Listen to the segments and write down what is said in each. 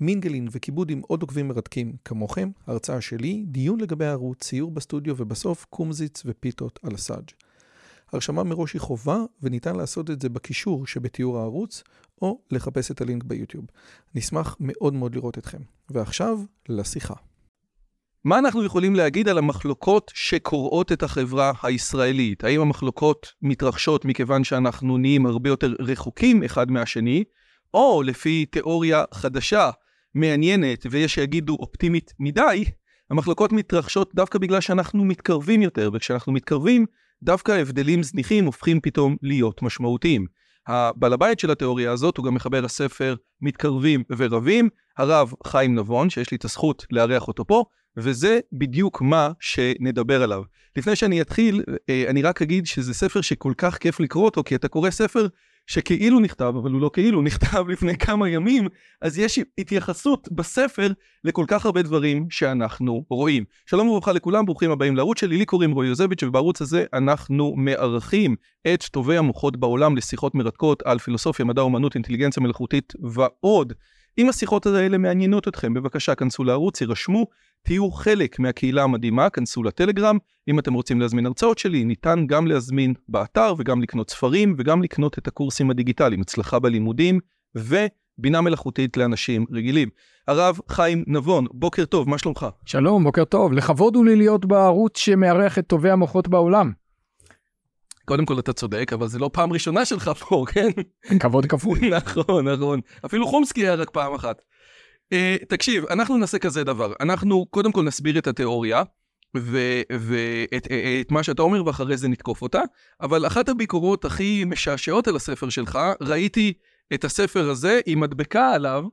מינגלין וכיבוד עם עוד עוקבים מרתקים כמוכם, הרצאה שלי, דיון לגבי הערוץ, ציור בסטודיו ובסוף קומזיץ ופיתות על הסאג'. הרשמה מראש היא חובה וניתן לעשות את זה בקישור שבתיאור הערוץ או לחפש את הלינק ביוטיוב. נשמח מאוד מאוד לראות אתכם. ועכשיו, לשיחה. מה אנחנו יכולים להגיד על המחלוקות שקורעות את החברה הישראלית? האם המחלוקות מתרחשות מכיוון שאנחנו נהיים הרבה יותר רחוקים אחד מהשני, או לפי תיאוריה חדשה, מעניינת, ויש שיגידו אופטימית מדי, המחלוקות מתרחשות דווקא בגלל שאנחנו מתקרבים יותר, וכשאנחנו מתקרבים, דווקא הבדלים זניחים הופכים פתאום להיות משמעותיים. הבעל הבית של התיאוריה הזאת הוא גם מחבר הספר מתקרבים ורבים, הרב חיים נבון, שיש לי את הזכות לארח אותו פה, וזה בדיוק מה שנדבר עליו. לפני שאני אתחיל, אה, אני רק אגיד שזה ספר שכל כך כיף לקרוא אותו, כי אתה קורא ספר שכאילו נכתב, אבל הוא לא כאילו, נכתב לפני כמה ימים, אז יש התייחסות בספר לכל כך הרבה דברים שאנחנו רואים. שלום וברכה לכולם, ברוכים הבאים לערוץ שלי, לי קוראים רועי יוזביץ', ובערוץ הזה אנחנו מארחים את טובי המוחות בעולם לשיחות מרתקות על פילוסופיה, מדע, אומנות, אינטליגנציה מלאכותית ועוד. אם השיחות האלה מעניינות אתכם, בבקשה כנסו לערוץ, יירשמו, תהיו חלק מהקהילה המדהימה, כנסו לטלגרם. אם אתם רוצים להזמין הרצאות שלי, ניתן גם להזמין באתר וגם לקנות ספרים וגם לקנות את הקורסים הדיגיטליים, הצלחה בלימודים ובינה מלאכותית לאנשים רגילים. הרב חיים נבון, בוקר טוב, מה שלומך? שלום, בוקר טוב. לכבוד הוא לי להיות בערוץ שמארח את טובי המוחות בעולם. קודם כל אתה צודק, אבל זה לא פעם ראשונה שלך פה, כן? כבוד כפוי. נכון, נכון. אפילו חומסקי היה רק פעם אחת. Uh, תקשיב, אנחנו נעשה כזה דבר. אנחנו קודם כל נסביר את התיאוריה, ואת אה, את מה שאתה אומר, ואחרי זה נתקוף אותה. אבל אחת הביקורות הכי משעשעות על הספר שלך, ראיתי את הספר הזה עם מדבקה עליו,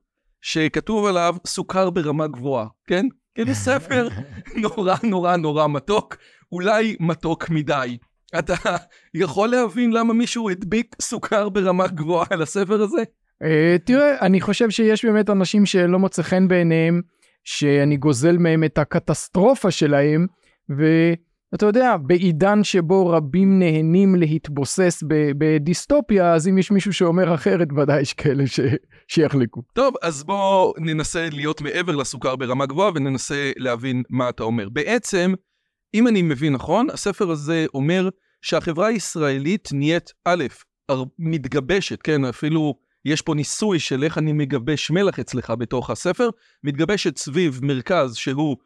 שכתוב עליו סוכר ברמה גבוהה, כן? כאילו ספר נורא נורא נורא מתוק, אולי מתוק מדי. אתה יכול להבין למה מישהו הדביק סוכר ברמה גבוהה על הספר הזה? Uh, תראה, אני חושב שיש באמת אנשים שלא מוצא חן בעיניהם, שאני גוזל מהם את הקטסטרופה שלהם, ואתה יודע, בעידן שבו רבים נהנים להתבוסס בדיסטופיה, אז אם יש מישהו שאומר אחרת, ודאי יש כאלה ש... שיחלקו. טוב, אז בואו ננסה להיות מעבר לסוכר ברמה גבוהה וננסה להבין מה אתה אומר. בעצם, אם אני מבין נכון, הספר הזה אומר שהחברה הישראלית נהיית א', מתגבשת, כן, אפילו יש פה ניסוי של איך אני מגבש מלח אצלך בתוך הספר, מתגבשת סביב מרכז שהוא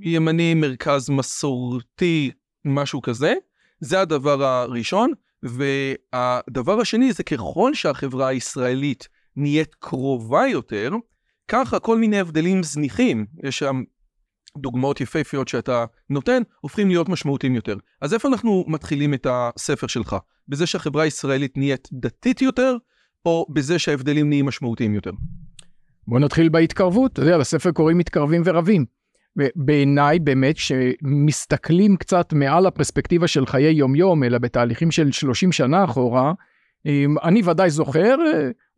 ימני, מרכז מסורתי, משהו כזה, זה הדבר הראשון, והדבר השני זה ככל שהחברה הישראלית נהיית קרובה יותר, ככה כל מיני הבדלים זניחים, יש שם דוגמאות יפהפיות שאתה נותן, הופכים להיות משמעותיים יותר. אז איפה אנחנו מתחילים את הספר שלך? בזה שהחברה הישראלית נהיית דתית יותר, או בזה שההבדלים נהיים משמעותיים יותר? בוא נתחיל בהתקרבות, אתה יודע, בספר קוראים מתקרבים ורבים. בעיניי באמת שמסתכלים קצת מעל הפרספקטיבה של חיי יומיום, אלא בתהליכים של 30 שנה אחורה, אני ודאי זוכר,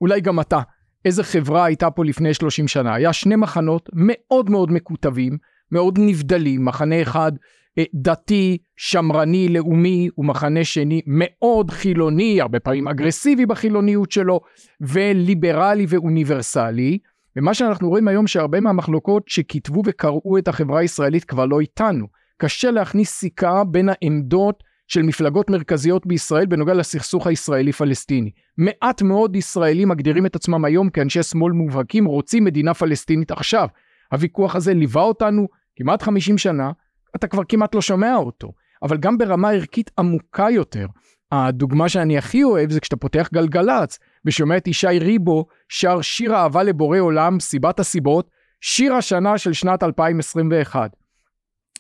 אולי גם אתה, איזה חברה הייתה פה לפני 30 שנה. היה שני מחנות מאוד מאוד מקוטבים, מאוד נבדלים, מחנה אחד אה, דתי, שמרני, לאומי, ומחנה שני מאוד חילוני, הרבה פעמים אגרסיבי בחילוניות שלו, וליברלי ואוניברסלי. ומה שאנחנו רואים היום שהרבה מהמחלוקות שכתבו וקראו את החברה הישראלית כבר לא איתנו. קשה להכניס סיכה בין העמדות של מפלגות מרכזיות בישראל בנוגע לסכסוך הישראלי-פלסטיני. מעט מאוד ישראלים מגדירים את עצמם היום כאנשי שמאל מובהקים, רוצים מדינה פלסטינית עכשיו. הוויכוח הזה ליווה אותנו כמעט 50 שנה, אתה כבר כמעט לא שומע אותו. אבל גם ברמה ערכית עמוקה יותר. הדוגמה שאני הכי אוהב זה כשאתה פותח גלגלצ ושומע את ישי ריבו שר שיר אהבה לבורא עולם, סיבת הסיבות, שיר השנה של שנת 2021.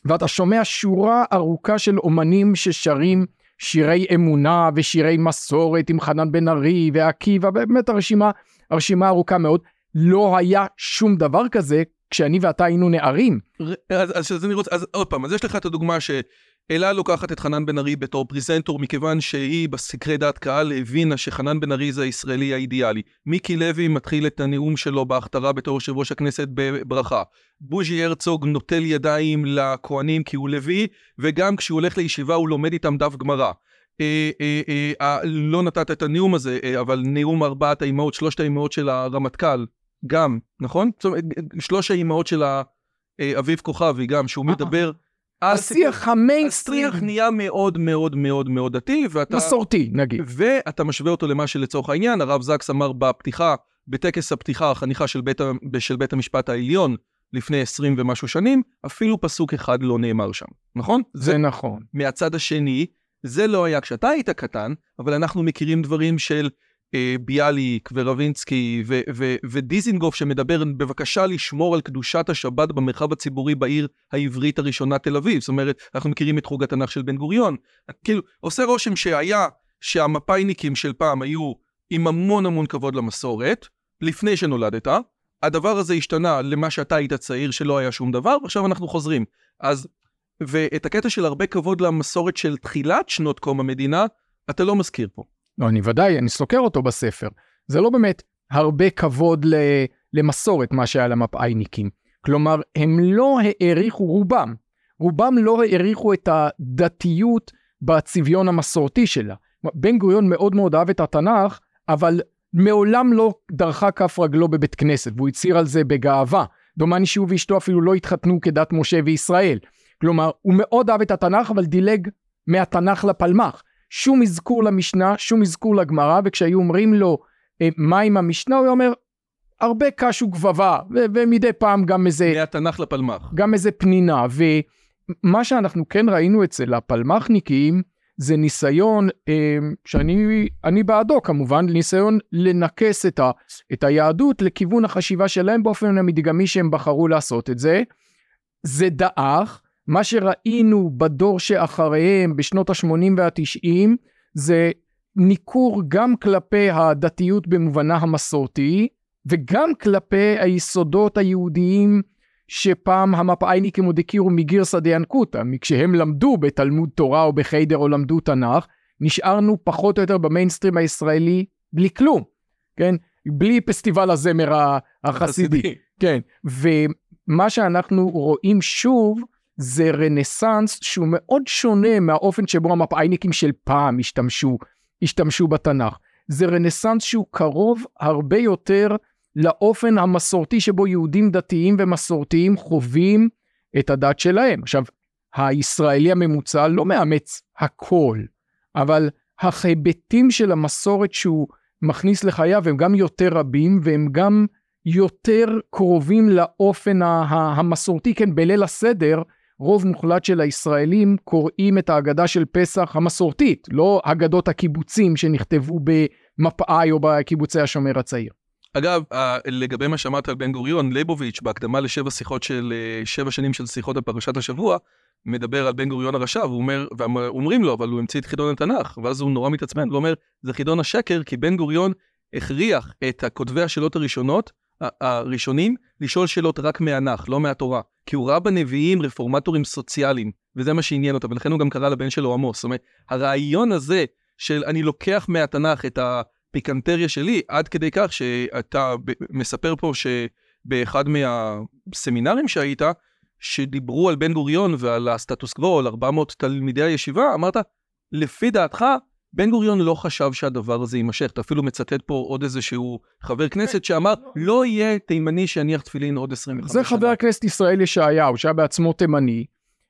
ואתה שומע שורה ארוכה של אומנים ששרים שירי אמונה ושירי מסורת עם חנן בן ארי ועקיבא, באמת הרשימה, הרשימה ארוכה מאוד. לא היה שום דבר כזה כשאני ואתה היינו נערים. אז, אז, אז אני רוצה, אז עוד פעם, אז יש לך את הדוגמה ש... אלה לוקחת את חנן בן ארי בתור פריזנטור, מכיוון שהיא בסקרי דעת קהל הבינה שחנן בן ארי זה הישראלי האידיאלי. מיקי לוי מתחיל את הנאום שלו בהכתרה בתור יושב ראש הכנסת בברכה. בוז'י הרצוג נוטל ידיים לכהנים כי הוא לוי, וגם כשהוא הולך לישיבה הוא לומד איתם דף גמרא. אה, אה, אה, אה, לא נתת את הנאום הזה, אה, אבל נאום ארבעת האימהות, שלושת האימהות של הרמטכ"ל, גם, נכון? זאת אומרת, שלוש האימהות של אה, אביב כוכבי, גם, שהוא מדבר... השיח המיינסטרים. השיח נהיה מאוד מאוד מאוד מאוד דתי, ואתה... מסורתי, נגיד. ואתה משווה אותו למה שלצורך העניין, הרב זקס אמר בפתיחה, בטקס הפתיחה, החניכה של בית, של בית המשפט העליון, לפני עשרים ומשהו שנים, אפילו פסוק אחד לא נאמר שם, נכון? זה, זה נכון. מהצד השני, זה לא היה כשאתה היית קטן, אבל אנחנו מכירים דברים של אה, ביאליק ורבינסקי ו- ו- ודיזינגוף שמדבר בבקשה לשמור על קדושת השבת במרחב הציבורי בעיר העברית הראשונה תל אביב. זאת אומרת, אנחנו מכירים את חוג התנ"ך של בן גוריון. כאילו, עושה רושם שהיה, שהמפאיניקים של פעם היו עם המון המון כבוד למסורת, לפני שנולדת, הדבר הזה השתנה למה שאתה היית צעיר שלא היה שום דבר, ועכשיו אנחנו חוזרים. אז, ואת הקטע של הרבה כבוד למסורת של תחילת שנות קום המדינה, אתה לא מזכיר פה. לא, אני ודאי, אני סוקר אותו בספר. זה לא באמת הרבה כבוד ל, למסורת, מה שהיה למפאיניקים. כלומר, הם לא העריכו, רובם, רובם לא העריכו את הדתיות בצביון המסורתי שלה. בן גוריון מאוד מאוד אהב את התנ"ך, אבל מעולם לא דרכה כף רגלו בבית כנסת, והוא הצהיר על זה בגאווה. דומני שהוא ואשתו אפילו לא התחתנו כדת משה וישראל. כלומר, הוא מאוד אהב את התנ"ך, אבל דילג מהתנ"ך לפלמ"ח. שום אזכור למשנה, שום אזכור לגמרא, וכשהיו אומרים לו אה, מה עם המשנה, הוא אומר, הרבה קש וגבבה, ו- ומדי פעם גם איזה... מהתנ"ך לפלמ"ח. גם איזה פנינה, ומה שאנחנו כן ראינו אצל הפלמ"חניקים, זה ניסיון, אה, שאני בעדו כמובן, ניסיון לנכס את, ה, את היהדות לכיוון החשיבה שלהם באופן המדגמי שהם בחרו לעשות את זה. זה דעך, מה שראינו בדור שאחריהם בשנות ה-80 וה-90 זה ניכור גם כלפי הדתיות במובנה המסורתי וגם כלפי היסודות היהודיים שפעם המפאיניקים עוד הכירו מגירסא דיאנקותא, כשהם למדו בתלמוד תורה או בחיידר או למדו תנ"ך, נשארנו פחות או יותר במיינסטרים הישראלי בלי כלום, כן? בלי פסטיבל הזמר החסידי. כן, ומה שאנחנו רואים שוב זה רנסאנס שהוא מאוד שונה מהאופן שבו המפאיניקים של פעם השתמשו, השתמשו בתנ"ך. זה רנסאנס שהוא קרוב הרבה יותר לאופן המסורתי שבו יהודים דתיים ומסורתיים חווים את הדת שלהם. עכשיו, הישראלי הממוצע לא מאמץ הכל, אבל ההיבטים של המסורת שהוא מכניס לחייו הם גם יותר רבים והם גם יותר קרובים לאופן המסורתי, כן, בליל הסדר רוב מוחלט של הישראלים קוראים את ההגדה של פסח המסורתית, לא אגדות הקיבוצים שנכתבו במפא"י או בקיבוצי השומר הצעיר. אגב, לגבי מה שאמרת על בן גוריון, ליבוביץ' בהקדמה לשבע שיחות של, אה, שבע שנים של שיחות על פרשת השבוע, מדבר על בן גוריון הרשע, והוא אומר, ואומרים לו, אבל הוא המציא את חידון התנ"ך, ואז הוא נורא מתעצבן, ואומר, זה חידון השקר, כי בן גוריון הכריח את כותבי השאלות הראשונות, הראשונים, לשאול שאלות רק מהנ"ך, לא מהתורה. כי הוא ראה בנביאים רפורמטורים סוציאליים, וזה מה שעניין אותו, ולכן הוא גם קרא לבן שלו עמוס. זאת אומרת, הרעיון הזה של אני לוקח מהתנ"ך את הפיקנטריה שלי, עד כדי כך שאתה מספר פה שבאחד מהסמינרים שהיית, שדיברו על בן גוריון ועל הסטטוס קוו, על 400 תלמידי הישיבה, אמרת, לפי דעתך, בן גוריון לא חשב שהדבר הזה יימשך. אתה אפילו מצטט פה עוד איזשהו חבר כנסת שאמר, לא יהיה תימני שיניח תפילין עוד 25 שנה. זה חבר הכנסת ישראל ישעיהו, שהיה בעצמו תימני,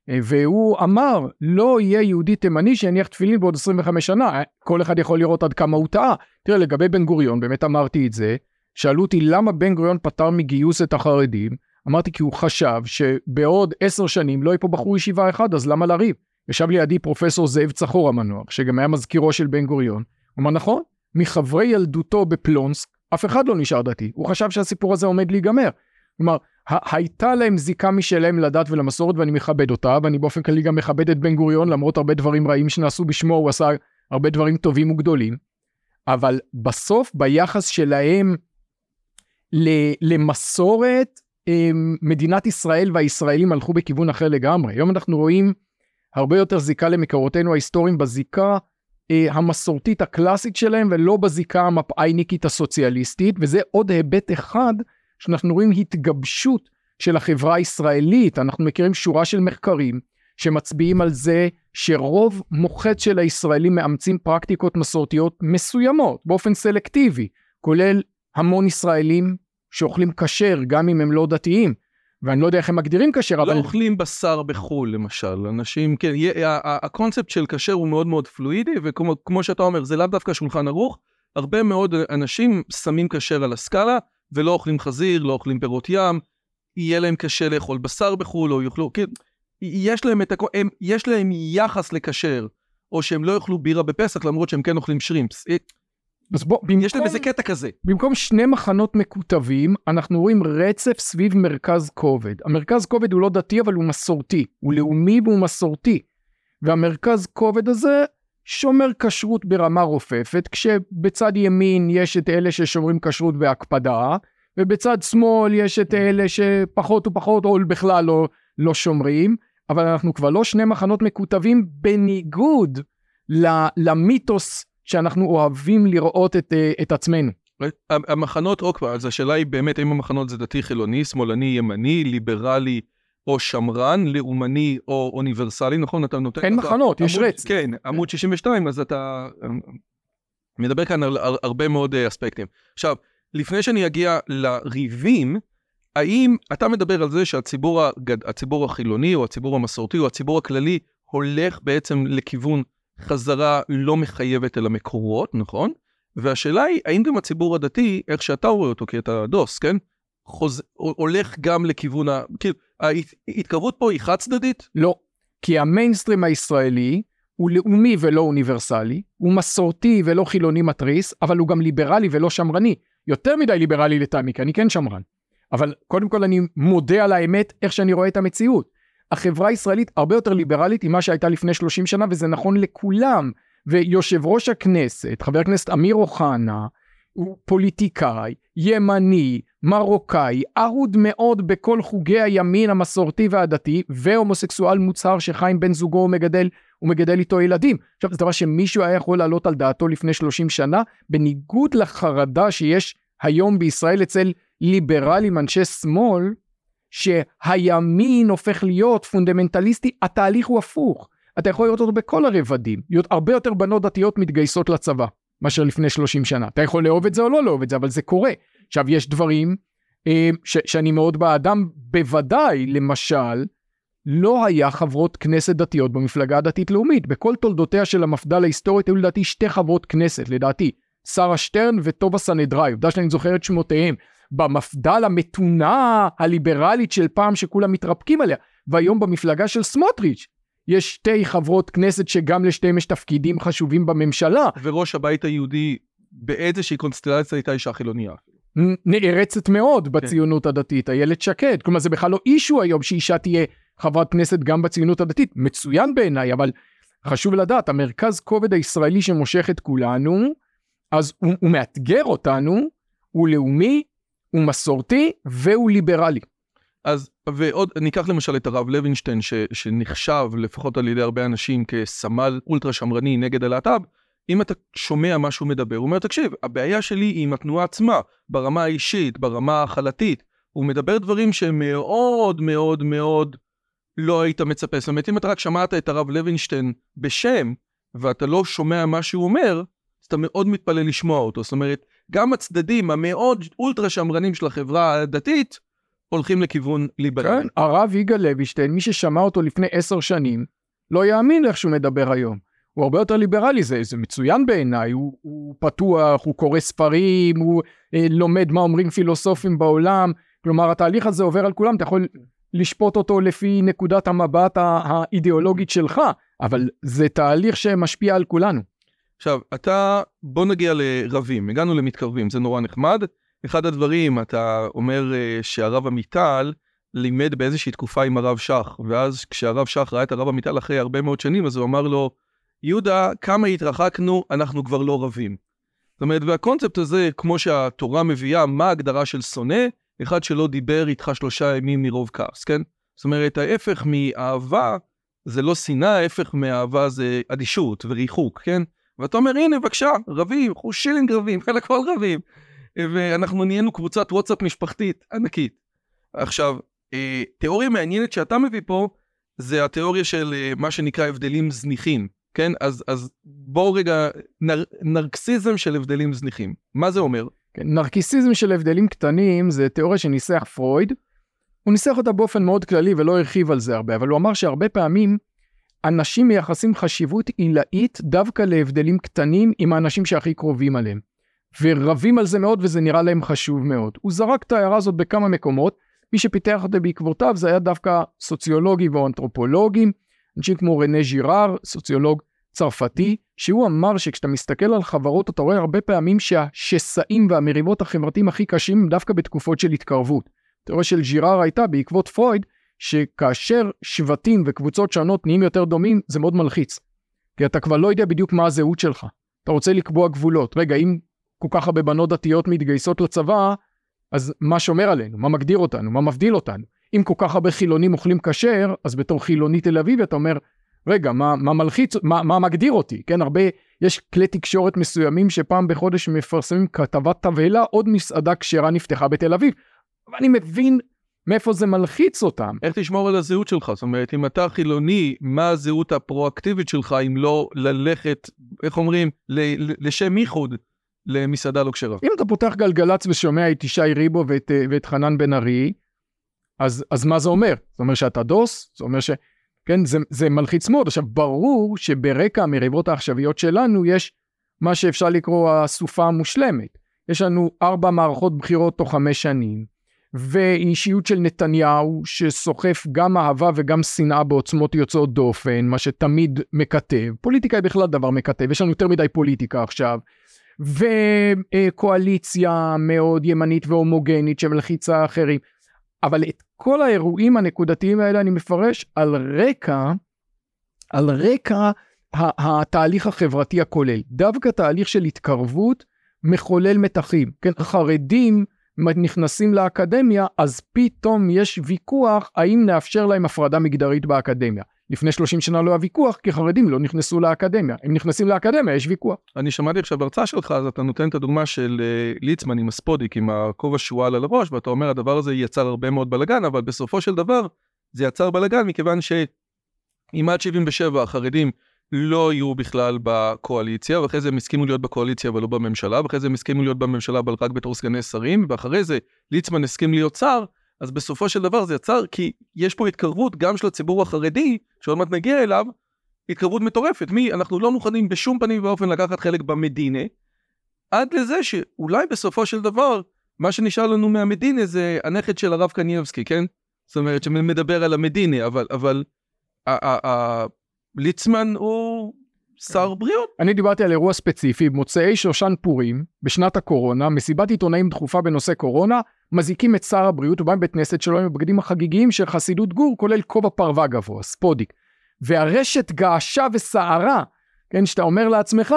והוא אמר, לא יהיה יהודי תימני שיניח תפילין בעוד 25 שנה. כל אחד יכול לראות עד כמה הוא טעה. תראה, לגבי בן גוריון, באמת אמרתי את זה, שאלו אותי למה בן גוריון פטר מגיוס את החרדים, אמרתי כי הוא חשב שבעוד עשר שנים לא יהיה פה בחור ישיבה אחד, אז למה לריב? ישב לידי פרופסור זאב צחור המנוח, שגם היה מזכירו של בן גוריון. הוא אמר, נכון, מחברי ילדותו בפלונסק, אף אחד לא נשאר דתי. הוא חשב שהסיפור הזה עומד להיגמר. כלומר, הייתה להם זיקה משלהם לדת ולמסורת ואני מכבד אותה, ואני באופן כללי גם מכבד את בן גוריון, למרות הרבה דברים רעים שנעשו בשמו, הוא עשה הרבה דברים טובים וגדולים. אבל בסוף, ביחס שלהם למסורת, מדינת ישראל והישראלים הלכו בכיוון אחר לגמרי. היום אנחנו רואים הרבה יותר זיקה למקורותינו ההיסטוריים בזיקה אה, המסורתית הקלאסית שלהם ולא בזיקה המפא"יניקית הסוציאליסטית, וזה עוד היבט אחד שאנחנו רואים התגבשות של החברה הישראלית. אנחנו מכירים שורה של מחקרים שמצביעים על זה שרוב מוחץ של הישראלים מאמצים פרקטיקות מסורתיות מסוימות באופן סלקטיבי, כולל המון ישראלים שאוכלים כשר גם אם הם לא דתיים. ואני לא יודע איך הם מגדירים כשר, אבל... לא אוכלים בשר בחו"ל למשל, אנשים, כן, הקונספט של כשר הוא מאוד מאוד פלואידי, וכמו שאתה אומר, זה לאו דווקא שולחן ערוך, הרבה מאוד אנשים שמים כשר על הסקאלה, ולא אוכלים חזיר, לא אוכלים פירות ים, יהיה להם קשה לאכול בשר בחו"ל, או יאכלו, כן, יש להם את הכל, הם, יש להם יחס לכשר, או שהם לא יאכלו בירה בפסח למרות שהם כן אוכלים שרימפס. אז בוא, במקום, יש להם איזה קטע כזה. במקום שני מחנות מקוטבים, אנחנו רואים רצף סביב מרכז כובד. המרכז כובד הוא לא דתי, אבל הוא מסורתי. הוא לאומי והוא מסורתי. והמרכז כובד הזה שומר כשרות ברמה רופפת, כשבצד ימין יש את אלה ששומרים כשרות בהקפדה, ובצד שמאל יש את אלה שפחות ופחות, או בכלל לא, לא שומרים. אבל אנחנו כבר לא שני מחנות מקוטבים בניגוד למיתוס שאנחנו אוהבים לראות את, אה, את עצמנו. המחנות, עוד פעם, אז השאלה היא באמת האם המחנות זה דתי חילוני, שמאלני, ימני, ליברלי או שמרן, לאומני או אוניברסלי, נכון? אתה נותן... אין מחנות, יש רץ. כן, עמוד 62, אז אתה מדבר כאן על הרבה מאוד אה, אספקטים. עכשיו, לפני שאני אגיע לריבים, האם אתה מדבר על זה שהציבור הגד... החילוני או הציבור המסורתי או הציבור הכללי הולך בעצם לכיוון חזרה לא מחייבת אל המקורות, נכון? והשאלה היא, האם גם הציבור הדתי, איך שאתה רואה אותו, כי אתה דוס, כן? חוז... הולך גם לכיוון ה... כאילו, ההתקרבות פה היא חד צדדית? לא, כי המיינסטרים הישראלי הוא לאומי ולא אוניברסלי, הוא מסורתי ולא חילוני מתריס, אבל הוא גם ליברלי ולא שמרני. יותר מדי ליברלי לטעמי, כי אני כן שמרן. אבל קודם כל אני מודה על האמת, איך שאני רואה את המציאות. החברה הישראלית הרבה יותר ליברלית ממה שהייתה לפני 30 שנה, וזה נכון לכולם. ויושב ראש הכנסת, חבר הכנסת אמיר אוחנה, הוא פוליטיקאי, ימני, מרוקאי, אהוד מאוד בכל חוגי הימין המסורתי והדתי, והומוסקסואל מוצהר שחי עם בן זוגו ומגדל, ומגדל איתו ילדים. עכשיו זה דבר שמישהו היה יכול להעלות על דעתו לפני 30 שנה, בניגוד לחרדה שיש היום בישראל אצל ליברלים אנשי שמאל, שהימין הופך להיות פונדמנטליסטי, התהליך הוא הפוך. אתה יכול לראות אותו בכל הרבדים. הרבה יותר בנות דתיות מתגייסות לצבא מאשר לפני 30 שנה. אתה יכול לאהוב את זה או לא לאהוב את זה, אבל זה קורה. עכשיו, יש דברים אה, ש- שאני מאוד בעדם, בוודאי, למשל, לא היה חברות כנסת דתיות במפלגה הדתית-לאומית. בכל תולדותיה של המפד"ל ההיסטורית היו לדעתי שתי חברות כנסת, לדעתי, שרה שטרן וטובה סנדראי, עובדה שאני זוכר את שמותיהם. במפד"ל המתונה הליברלית של פעם שכולם מתרפקים עליה, והיום במפלגה של סמוטריץ' יש שתי חברות כנסת שגם לשתיהם יש תפקידים חשובים בממשלה. וראש הבית היהודי באיזושהי קונסטלציה הייתה אישה חילוניה. נערצת מאוד כן. בציונות כן. הדתית, איילת שקד. כלומר זה בכלל לא אישו היום שאישה תהיה חברת כנסת גם בציונות הדתית. מצוין בעיניי, אבל חשוב לדעת, המרכז כובד הישראלי שמושך את כולנו, אז הוא, הוא מאתגר אותנו, הוא לאומי, הוא מסורתי והוא ליברלי. אז, ועוד, ניקח למשל את הרב לוינשטיין, ש, שנחשב לפחות על ידי הרבה אנשים כסמל אולטרה שמרני נגד הלהט"ב, אם אתה שומע מה שהוא מדבר, הוא אומר, תקשיב, הבעיה שלי היא עם התנועה עצמה, ברמה האישית, ברמה ההכלתית. הוא מדבר דברים שהם מאוד מאוד מאוד לא היית מצפה. זאת אומרת, אם אתה רק שמעת את הרב לוינשטיין בשם, ואתה לא שומע מה שהוא אומר, אז אתה מאוד מתפלא לשמוע אותו. זאת אומרת, גם הצדדים המאוד אולטרה שמרנים של החברה הדתית, הולכים לכיוון ליברלי. כן, הרב יגאל לוישטיין, מי ששמע אותו לפני עשר שנים, לא יאמין איך שהוא מדבר היום. הוא הרבה יותר ליברלי, זה, זה מצוין בעיניי, הוא, הוא פתוח, הוא קורא ספרים, הוא אה, לומד מה אומרים פילוסופים בעולם, כלומר התהליך הזה עובר על כולם, אתה יכול לשפוט אותו לפי נקודת המבט האידיאולוגית שלך, אבל זה תהליך שמשפיע על כולנו. עכשיו, אתה, בוא נגיע לרבים, הגענו למתקרבים, זה נורא נחמד. אחד הדברים, אתה אומר uh, שהרב עמיטל לימד באיזושהי תקופה עם הרב שך, ואז כשהרב שך ראה את הרב עמיטל אחרי הרבה מאוד שנים, אז הוא אמר לו, יהודה, כמה התרחקנו, אנחנו כבר לא רבים. זאת אומרת, והקונספט הזה, כמו שהתורה מביאה, מה ההגדרה של שונא? אחד שלא דיבר איתך שלושה ימים מרוב כעס, כן? זאת אומרת, ההפך מאהבה זה לא שנאה, ההפך מאהבה זה אדישות וריחוק, כן? ואתה אומר, הנה, בבקשה, רבים, אנחנו שילינג רבים, על הכל רבים. ואנחנו נהיינו קבוצת וואטסאפ משפחתית ענקית. עכשיו, אה, תיאוריה מעניינת שאתה מביא פה, זה התיאוריה של אה, מה שנקרא הבדלים זניחים, כן? אז, אז בואו רגע, נר, נרקסיזם של הבדלים זניחים. מה זה אומר? כן, נרקיסיזם של הבדלים קטנים זה תיאוריה שניסח פרויד. הוא ניסח אותה באופן מאוד כללי ולא הרחיב על זה הרבה, אבל הוא אמר שהרבה פעמים אנשים מייחסים חשיבות עילאית דווקא להבדלים קטנים עם האנשים שהכי קרובים עליהם. ורבים על זה מאוד וזה נראה להם חשוב מאוד. הוא זרק את ההערה הזאת בכמה מקומות, מי שפיתח אותה בעקבותיו זה היה דווקא סוציולוגים ואנתרופולוגים, אנשים כמו רנה ז'ירר, סוציולוג צרפתי, שהוא אמר שכשאתה מסתכל על חברות אתה רואה הרבה פעמים שהשסעים והמריבות החברתיים הכי קשים הם דווקא בתקופות של התקרבות. התיאוריה של ז'ירר הייתה בעקבות פרויד, שכאשר שבטים וקבוצות שונות נהיים יותר דומים זה מאוד מלחיץ. כי אתה כבר לא יודע בדיוק מה הזהות שלך. אתה רוצה לקבוע גבולות. רגע, אם כל כך הרבה בנות דתיות מתגייסות לצבא, אז מה שומר עלינו? מה מגדיר אותנו? מה מבדיל אותנו? אם כל כך הרבה חילונים אוכלים כשר, אז בתור חילוני תל אביב אתה אומר, רגע, מה, מה מלחיץ, מה, מה מגדיר אותי? כן, הרבה, יש כלי תקשורת מסוימים שפעם בחודש מפרסמים כתבת תבהלה, עוד מסעדה כשרה נפתחה בתל אביב. ואני מבין מאיפה זה מלחיץ אותם. איך תשמור על הזהות שלך? זאת אומרת, אם אתה חילוני, מה הזהות הפרואקטיבית שלך אם לא ללכת, איך אומרים, לשם ייחוד למסעדה לא כשרה? אם אתה פותח גלגלצ ושומע את ישי ריבו ואת, ואת חנן בן ארי, אז, אז מה זה אומר? זה אומר שאתה דוס? זה אומר ש... כן, זה, זה מלחיץ מאוד. עכשיו, ברור שברקע המריבות העכשוויות שלנו יש מה שאפשר לקרוא הסופה המושלמת. יש לנו ארבע מערכות בחירות תוך חמש שנים, ואישיות של נתניהו שסוחף גם אהבה וגם שנאה בעוצמות יוצאות דופן, מה שתמיד מקטב. פוליטיקה היא בכלל דבר מקטב, יש לנו יותר מדי פוליטיקה עכשיו. וקואליציה מאוד ימנית והומוגנית שמלחיצה אחרים. אבל את כל האירועים הנקודתיים האלה אני מפרש על רקע, על רקע התהליך החברתי הכולל. דווקא תהליך של התקרבות מחולל מתחים. כן, חרדים נכנסים לאקדמיה, אז פתאום יש ויכוח האם נאפשר להם הפרדה מגדרית באקדמיה. לפני 30 שנה לא היה ויכוח, כי חרדים לא נכנסו לאקדמיה. הם נכנסים לאקדמיה, יש ויכוח. אני שמעתי עכשיו בהרצאה שלך, אז אתה נותן את הדוגמה של uh, ליצמן עם הספודיק, עם הכובע שועל על הראש, ואתה אומר, הדבר הזה יצר הרבה מאוד בלאגן, אבל בסופו של דבר, זה יצר בלאגן מכיוון שאם עד 77 החרדים לא יהיו בכלל בקואליציה, ואחרי זה הם הסכימו להיות בקואליציה אבל לא בממשלה, ואחרי זה הם הסכימו להיות בממשלה אבל רק בתור סגני שרים, ואחרי זה ליצמן הסכים להיות שר, אז בסופו של דבר זה יצר, כי יש פה התקרבות גם של הציבור החרדי, שעוד מעט נגיע אליו, התקרבות מטורפת. מי, אנחנו לא מוכנים בשום פנים ואופן לקחת חלק במדינה, עד לזה שאולי בסופו של דבר, מה שנשאר לנו מהמדינה זה הנכד של הרב קניבסקי, כן? זאת אומרת, שמדבר על המדינה, אבל, אבל, ליצמן הוא שר כן. בריאות. אני דיברתי על אירוע ספציפי, מוצאי שושן פורים, בשנת הקורונה, מסיבת עיתונאים דחופה בנושא קורונה, מזעיקים את שר הבריאות, הוא בא מבית כנסת שלו עם הבגדים החגיגיים של חסידות גור, כולל כובע פרווה גבוה, ספודיק. והרשת געשה וסערה, כן, שאתה אומר לעצמך,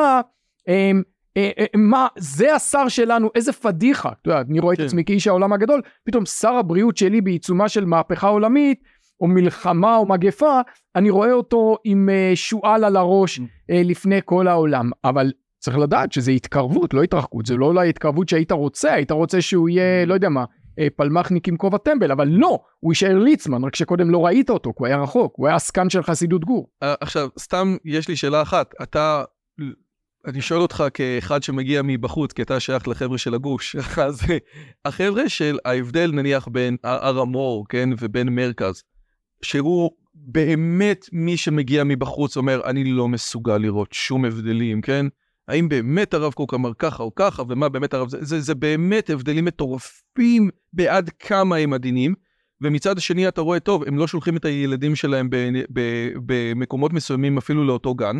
אמ, אה, אה, מה, זה השר שלנו, איזה פדיחה. אתה יודע, אני רואה כן. את עצמי כאיש העולם הגדול, פתאום שר הבריאות שלי בעיצומה של מהפכה עולמית, או מלחמה או מגפה, אני רואה אותו עם uh, שועל על הראש uh, לפני כל העולם. אבל צריך לדעת שזה התקרבות, לא התרחקות, זה לא אולי התקרבות שהיית רוצה, היית רוצה שהוא יהיה, לא יודע מה, uh, פלמחניק עם כובע טמבל, אבל לא, הוא יישאר ליצמן, רק שקודם לא ראית אותו, כי הוא היה רחוק, הוא היה עסקן של חסידות גור. עכשיו, סתם יש לי שאלה אחת, אתה... אני שואל אותך כאחד שמגיע מבחוץ, כי אתה שייך לחבר'ה של הגוש, אז החבר'ה של ההבדל נניח בין הר המור, כן, ובין מרכז, שהוא באמת מי שמגיע מבחוץ אומר, אני לא מסוגל לראות שום הבדלים, כן? האם באמת הרב קוק אמר ככה או ככה, ומה באמת הרב... זה, זה, זה באמת הבדלים מטורפים בעד כמה הם עדינים, ומצד השני אתה רואה, טוב, הם לא שולחים את הילדים שלהם במקומות מסוימים אפילו לאותו גן.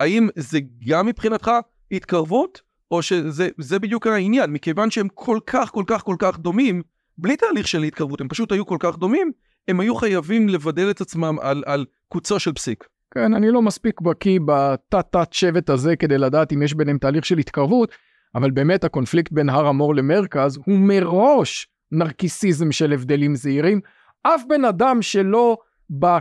האם זה גם מבחינתך התקרבות, או שזה בדיוק העניין, מכיוון שהם כל כך כל כך כל כך דומים, בלי תהליך של התקרבות, הם פשוט היו כל כך דומים, הם היו חייבים לבדל את עצמם על, על קוצו של פסיק. כן, אני לא מספיק בקיא בתת-תת שבט הזה כדי לדעת אם יש ביניהם תהליך של התקרבות, אבל באמת הקונפליקט בין הר המור למרכז הוא מראש נרקיסיזם של הבדלים זהירים. אף בן אדם שלא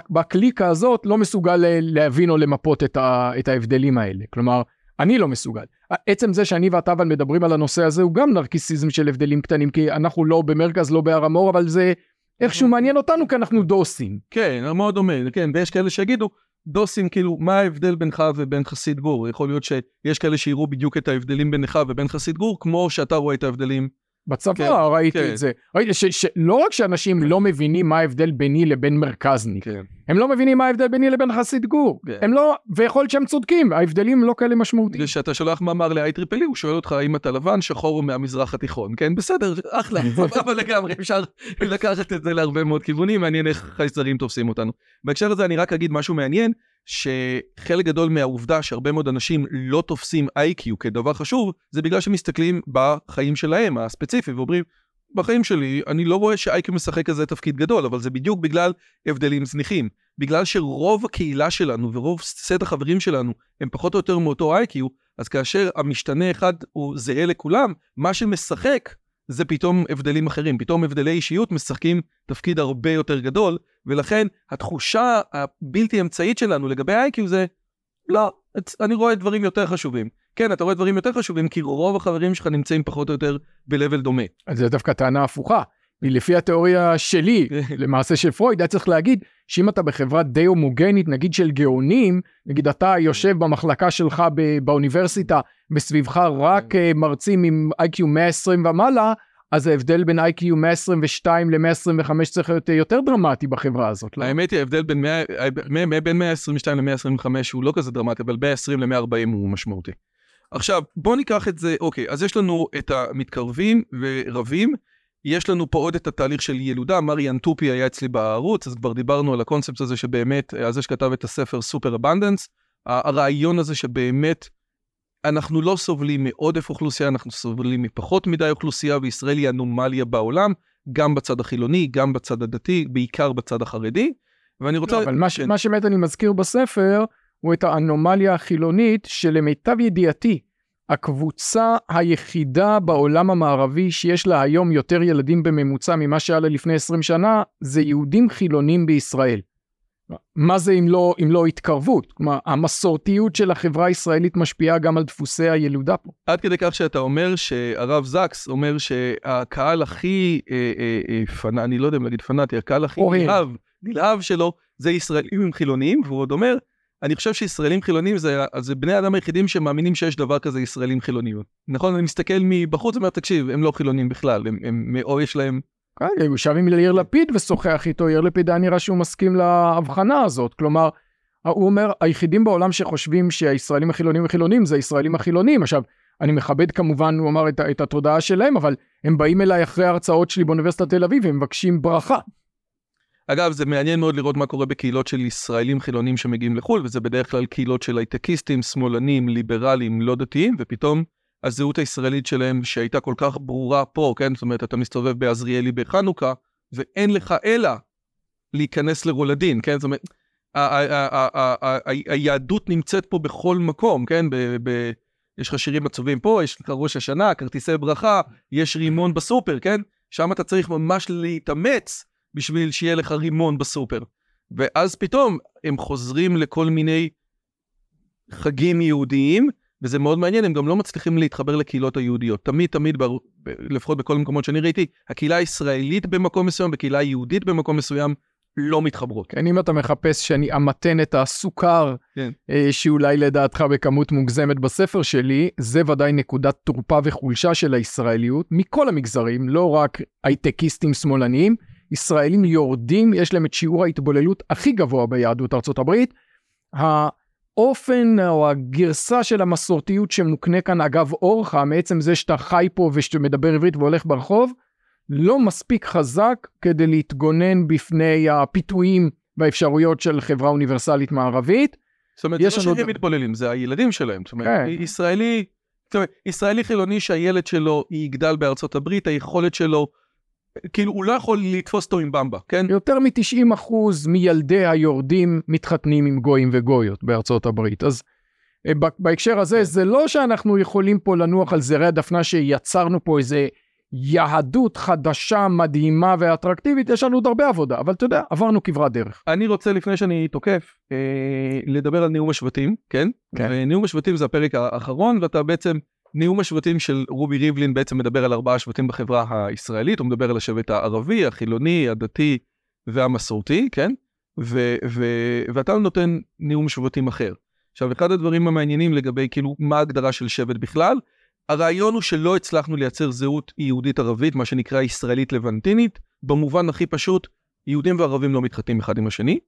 בקליקה הזאת לא מסוגל להבין או למפות את, ה, את ההבדלים האלה. כלומר, אני לא מסוגל. עצם זה שאני ואתה אבל מדברים על הנושא הזה הוא גם נרקיסיזם של הבדלים קטנים, כי אנחנו לא במרכז, לא בהר המור, אבל זה איכשהו מעניין אותנו כי אנחנו דוסים. כן, מאוד דומה, כן, ויש כאלה שיגידו, דוסים, כאילו, מה ההבדל בינך ובין חסיד גור? יכול להיות שיש כאלה שיראו בדיוק את ההבדלים בינך ובין חסיד גור, כמו שאתה רואה את ההבדלים בצבא כן, ראיתי כן. את זה. ראיתי שלא רק שאנשים לא מבינים מה ההבדל ביני לבין מרכזניק, כן. הם לא מבינים מה ההבדל ביני לבין חסיד גור. כן. הם לא, ויכול להיות שהם צודקים, ההבדלים לא כאלה משמעותיים. כשאתה שולח מאמר ל-IEEE, הוא שואל אותך האם אתה לבן, שחור או מהמזרח התיכון. כן, בסדר, אחלה, אבל לגמרי, אפשר לקחת את זה להרבה מאוד כיוונים, מעניין איך חייזרים תופסים אותנו. בהקשר הזה אני רק אגיד משהו מעניין. שחלק גדול מהעובדה שהרבה מאוד אנשים לא תופסים איי-קיו כדבר חשוב, זה בגלל שמסתכלים בחיים שלהם הספציפי ואומרים, בחיים שלי אני לא רואה שאיי-קיו משחק כזה תפקיד גדול, אבל זה בדיוק בגלל הבדלים זניחים. בגלל שרוב הקהילה שלנו ורוב סט החברים שלנו הם פחות או יותר מאותו איי-קיו, אז כאשר המשתנה אחד הוא זהה לכולם, מה שמשחק זה פתאום הבדלים אחרים, פתאום הבדלי אישיות משחקים תפקיד הרבה יותר גדול, ולכן התחושה הבלתי אמצעית שלנו לגבי איי-קיו זה, לא, אני רואה דברים יותר חשובים. כן, אתה רואה דברים יותר חשובים, כי רוב החברים שלך נמצאים פחות או יותר ב-level דומה. אז זה דווקא טענה הפוכה. לפי התיאוריה שלי, למעשה של פרויד, היה צריך להגיד שאם אתה בחברה די הומוגנית, נגיד של גאונים, נגיד אתה יושב במחלקה שלך באוניברסיטה, וסביבך רק אה, מרצים עם איי-קיו 120 ומעלה, אז ההבדל בין איי-קיו 122 ל-125 צריך להיות יותר דרמטי בחברה הזאת. לא? האמת היא, ההבדל בין, 100, בין 122 ל-125 הוא לא כזה דרמטי, אבל בין 20 ל-140 הוא משמעותי. עכשיו, בוא ניקח את זה, אוקיי, אז יש לנו את המתקרבים ורבים, יש לנו פה עוד את התהליך של ילודה, מריאן טופי היה אצלי בערוץ, אז כבר דיברנו על הקונספט הזה שבאמת, אה, זה שכתב את הספר Superabundance, הרעיון הזה שבאמת אנחנו לא סובלים מעודף אוכלוסייה, אנחנו סובלים מפחות מדי אוכלוסייה, וישראל היא אנומליה בעולם, גם בצד החילוני, גם בצד הדתי, בעיקר בצד החרדי. ואני רוצה... לא, אבל מה, כן. מה שבאמת אני מזכיר בספר, הוא את האנומליה החילונית, שלמיטב ידיעתי, הקבוצה היחידה בעולם המערבי שיש לה היום יותר ילדים בממוצע ממה שהיה לה לפני 20 שנה, זה יהודים חילונים בישראל. מה זה אם לא, אם לא התקרבות? כלומר, המסורתיות של החברה הישראלית משפיעה גם על דפוסי הילודה פה. עד כדי כך שאתה אומר שהרב זקס אומר שהקהל הכי, אה, אה, אה, פנ... אני לא יודע אם להגיד פנאטי, הקהל הכי נלהב, נלהב שלו זה ישראלים חילונים, והוא עוד אומר, אני חושב שישראלים חילונים זה, זה בני האדם היחידים שמאמינים שיש דבר כזה ישראלים חילונים. נכון, אני מסתכל מבחוץ ואומר, תקשיב, הם לא חילונים בכלל, הם, הם, או יש להם כן, הוא ישב עם יאיר לפיד ושוחח איתו, יאיר לפיד היה נראה שהוא מסכים להבחנה הזאת. כלומר, הוא אומר, היחידים בעולם שחושבים שהישראלים החילונים החילונים זה הישראלים החילונים. עכשיו, אני מכבד כמובן, הוא אמר, את, את התודעה שלהם, אבל הם באים אליי אחרי ההרצאות שלי באוניברסיטת תל אביב והם מבקשים ברכה. אגב, זה מעניין מאוד לראות מה קורה בקהילות של ישראלים חילונים שמגיעים לחו"ל, וזה בדרך כלל קהילות של הייטקיסטים, שמאלנים, ליברלים, לא דתיים, ופתאום הזהות הישראלית שלהם שהייתה כל כך ברורה פה, כן? זאת אומרת, אתה מסתובב בעזריאלי בחנוכה, ואין לך אלא להיכנס לרולדין, כן? זאת אומרת, היהדות נמצאת פה בכל מקום, כן? יש לך שירים עצובים פה, יש לך ראש השנה, כרטיסי ברכה, יש רימון בסופר, כן? שם אתה צריך ממש להתאמץ בשביל שיהיה לך רימון בסופר. ואז פתאום הם חוזרים לכל מיני חגים יהודיים, וזה מאוד מעניין, הם גם לא מצליחים להתחבר לקהילות היהודיות. תמיד, תמיד, בר... לפחות בכל המקומות שאני ראיתי, הקהילה הישראלית במקום מסוים, בקהילה היהודית במקום מסוים, לא מתחברות. כן, אם אתה מחפש שאני אמתן את הסוכר, כן. אה, שאולי לדעתך בכמות מוגזמת בספר שלי, זה ודאי נקודת תורפה וחולשה של הישראליות, מכל המגזרים, לא רק הייטקיסטים שמאלניים, ישראלים יורדים, יש להם את שיעור ההתבוללות הכי גבוה ביהדות ארצות הברית. האופן או הגרסה של המסורתיות שמוקנה כאן אגב אורחה, מעצם זה שאתה חי פה ושאתה מדבר עברית והולך ברחוב, לא מספיק חזק כדי להתגונן בפני הפיתויים והאפשרויות של חברה אוניברסלית מערבית. זאת אומרת, זה לא שהם מתבוללים, זה הילדים שלהם. זאת אומרת, כן. ישראלי, זאת אומרת, ישראלי חילוני שהילד שלו יגדל בארצות הברית, היכולת שלו כאילו הוא לא יכול לתפוס אותו עם במבה, כן? יותר מ-90% מילדי היורדים מתחתנים עם גויים וגויות בארצות הברית. אז אה, בהקשר הזה, זה לא שאנחנו יכולים פה לנוח על זרי הדפנה שיצרנו פה איזה יהדות חדשה, מדהימה ואטרקטיבית, יש לנו עוד הרבה עבודה, אבל אתה יודע, עברנו כברת דרך. אני רוצה, לפני שאני תוקף, אה, לדבר על נאום השבטים, כן? כן. נאום השבטים זה הפרק האחרון, ואתה בעצם, נאום השבטים של רובי ריבלין בעצם מדבר על ארבעה שבטים בחברה הישראלית, הוא מדבר על השבט הערבי, החילוני, הדתי והמסורתי, כן? ו- ו- ואתה נותן נאום שבטים אחר. עכשיו, אחד הדברים המעניינים לגבי כאילו מה ההגדרה של שבט בכלל, הרעיון הוא שלא הצלחנו לייצר זהות יהודית ערבית, מה שנקרא ישראלית לבנטינית, במובן הכי פשוט, יהודים וערבים לא מתחתנים אחד עם השני.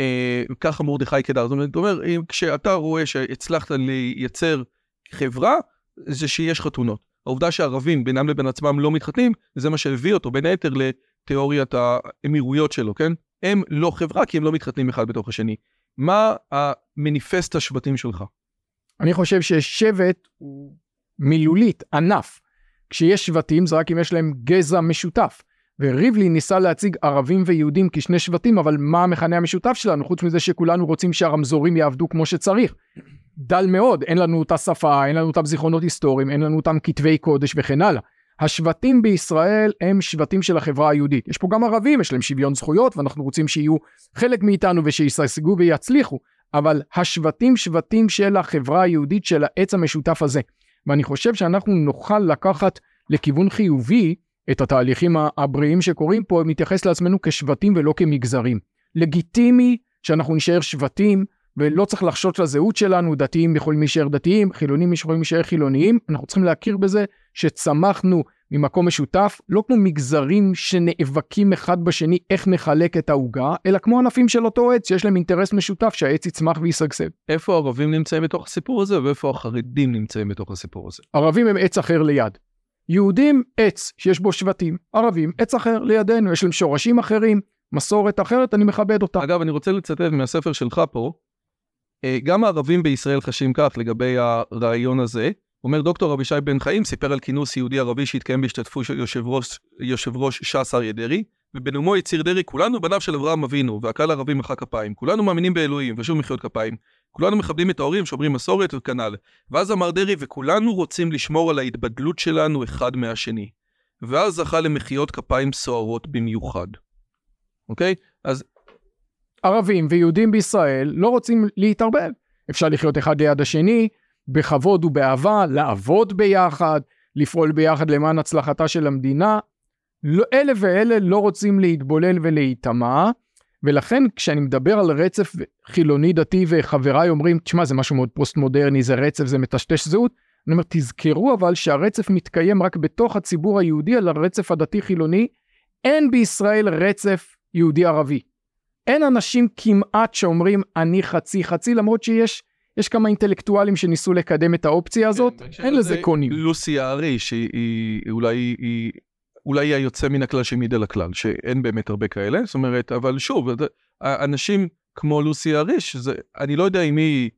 אה, ככה מרדכי קדר, זאת אומרת, כשאתה רואה שהצלחת לייצר חברה, זה שיש חתונות. העובדה שערבים בינם לבין עצמם לא מתחתנים, זה מה שהביא אותו בין היתר לתיאוריית האמירויות שלו, כן? הם לא חברה כי הם לא מתחתנים אחד בתוך השני. מה המניפסט השבטים שלך? אני חושב ששבט הוא מילולית, ענף. כשיש שבטים זה רק אם יש להם גזע משותף. וריבלין ניסה להציג ערבים ויהודים כשני שבטים, אבל מה המכנה המשותף שלנו, חוץ מזה שכולנו רוצים שהרמזורים יעבדו כמו שצריך. דל מאוד, אין לנו אותה שפה, אין לנו אותם זיכרונות היסטוריים, אין לנו אותם כתבי קודש וכן הלאה. השבטים בישראל הם שבטים של החברה היהודית. יש פה גם ערבים, יש להם שוויון זכויות, ואנחנו רוצים שיהיו חלק מאיתנו ושישגשגו ויצליחו, אבל השבטים שבטים של החברה היהודית של העץ המשותף הזה. ואני חושב שאנחנו נוכל לקחת לכיוון חיובי את התהליכים הבריאים שקורים פה, מתייחס לעצמנו כשבטים ולא כמגזרים. לגיטימי שאנחנו נשאר שבטים, ולא צריך לחשוש לזהות שלנו, דתיים יכולים להישאר דתיים, חילונים יכולים להישאר חילוניים, אנחנו צריכים להכיר בזה שצמחנו ממקום משותף, לא כמו מגזרים שנאבקים אחד בשני איך נחלק את העוגה, אלא כמו ענפים של אותו עץ שיש להם אינטרס משותף שהעץ יצמח וישגשג. איפה הערבים נמצאים בתוך הסיפור הזה ואיפה החרדים נמצאים בתוך הסיפור הזה? ערבים הם עץ אחר ליד. יהודים עץ שיש בו שבטים, ערבים עץ אחר לידינו, יש להם שורשים אחרים, מסורת אחרת, אני מכבד אותה. אגב, אני רוצה לצטט מהספר שלך פה, אה, גם הערבים בישראל חשים כך לגבי הרעיון הזה. אומר דוקטור אבישי בן חיים, סיפר על כינוס יהודי ערבי שהתקיים בהשתתפות יושב ראש, יושב ראש ש"ס אריה דרעי, ובנאומו הצהיר דרעי, כולנו בניו של אברהם אבינו, והקהל הערבי מחא כפיים, כולנו מאמינים באלוהים, ושוב מחיאות כפיים, כולנו מכבדים את ההורים, שומרים מסורת וכנ"ל. ואז אמר דרעי, וכולנו רוצים לשמור על ההתבדלות שלנו אחד מהשני. ואז זכה למחיאות כפיים סוערות במיוחד. אוקיי? אז ערבים ויהודים בישראל לא רוצים להתערבב. אפשר לחיות אחד ליד השני, בכבוד ובאהבה, לעבוד ביחד, לפעול ביחד למען הצלחתה של המדינה. לא, אלה ואלה לא רוצים להתבולל ולהיטמע, ולכן כשאני מדבר על רצף חילוני דתי וחבריי אומרים, תשמע זה משהו מאוד פוסט מודרני, זה רצף, זה מטשטש זהות, אני אומר, תזכרו אבל שהרצף מתקיים רק בתוך הציבור היהודי על הרצף הדתי חילוני, אין בישראל רצף יהודי ערבי. אין אנשים כמעט שאומרים אני חצי חצי למרות שיש יש כמה אינטלקטואלים שניסו לקדם את האופציה הזאת, כן, אין לזה קונים. לוסי הארי שהיא אולי היא אולי היוצא מן הכלל שמעיד על הכלל שאין באמת הרבה כאלה זאת אומרת אבל שוב אנשים כמו לוסי האריש אני לא יודע אם היא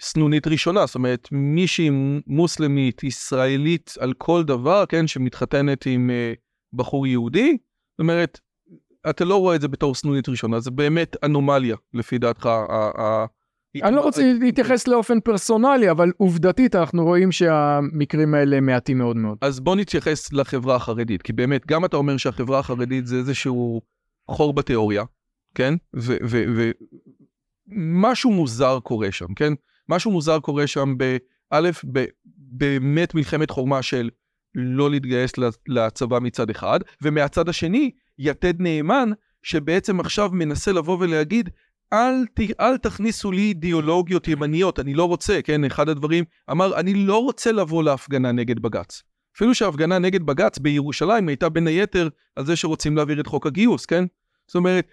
סנונית ראשונה זאת אומרת מישהי מוסלמית ישראלית על כל דבר כן שמתחתנת עם uh, בחור יהודי זאת אומרת אתה לא רואה את זה בתור סנונית ראשונה, זה באמת אנומליה, לפי דעתך. אני לא רוצה להתייחס לאופן פרסונלי, אבל עובדתית אנחנו רואים שהמקרים האלה מעטים מאוד מאוד. אז בוא נתייחס לחברה החרדית, כי באמת, גם אתה אומר שהחברה החרדית זה איזשהו חור בתיאוריה, כן? ומשהו מוזר קורה שם, כן? משהו מוזר קורה שם באלף, באמת מלחמת חורמה של לא להתגייס לצבא מצד אחד, ומהצד השני, יתד נאמן, שבעצם עכשיו מנסה לבוא ולהגיד, אל, ת, אל תכניסו לי אידיאולוגיות ימניות, אני לא רוצה, כן, אחד הדברים, אמר, אני לא רוצה לבוא להפגנה נגד בג"ץ. אפילו שההפגנה נגד בג"ץ בירושלים הייתה בין היתר על זה שרוצים להעביר את חוק הגיוס, כן? זאת אומרת,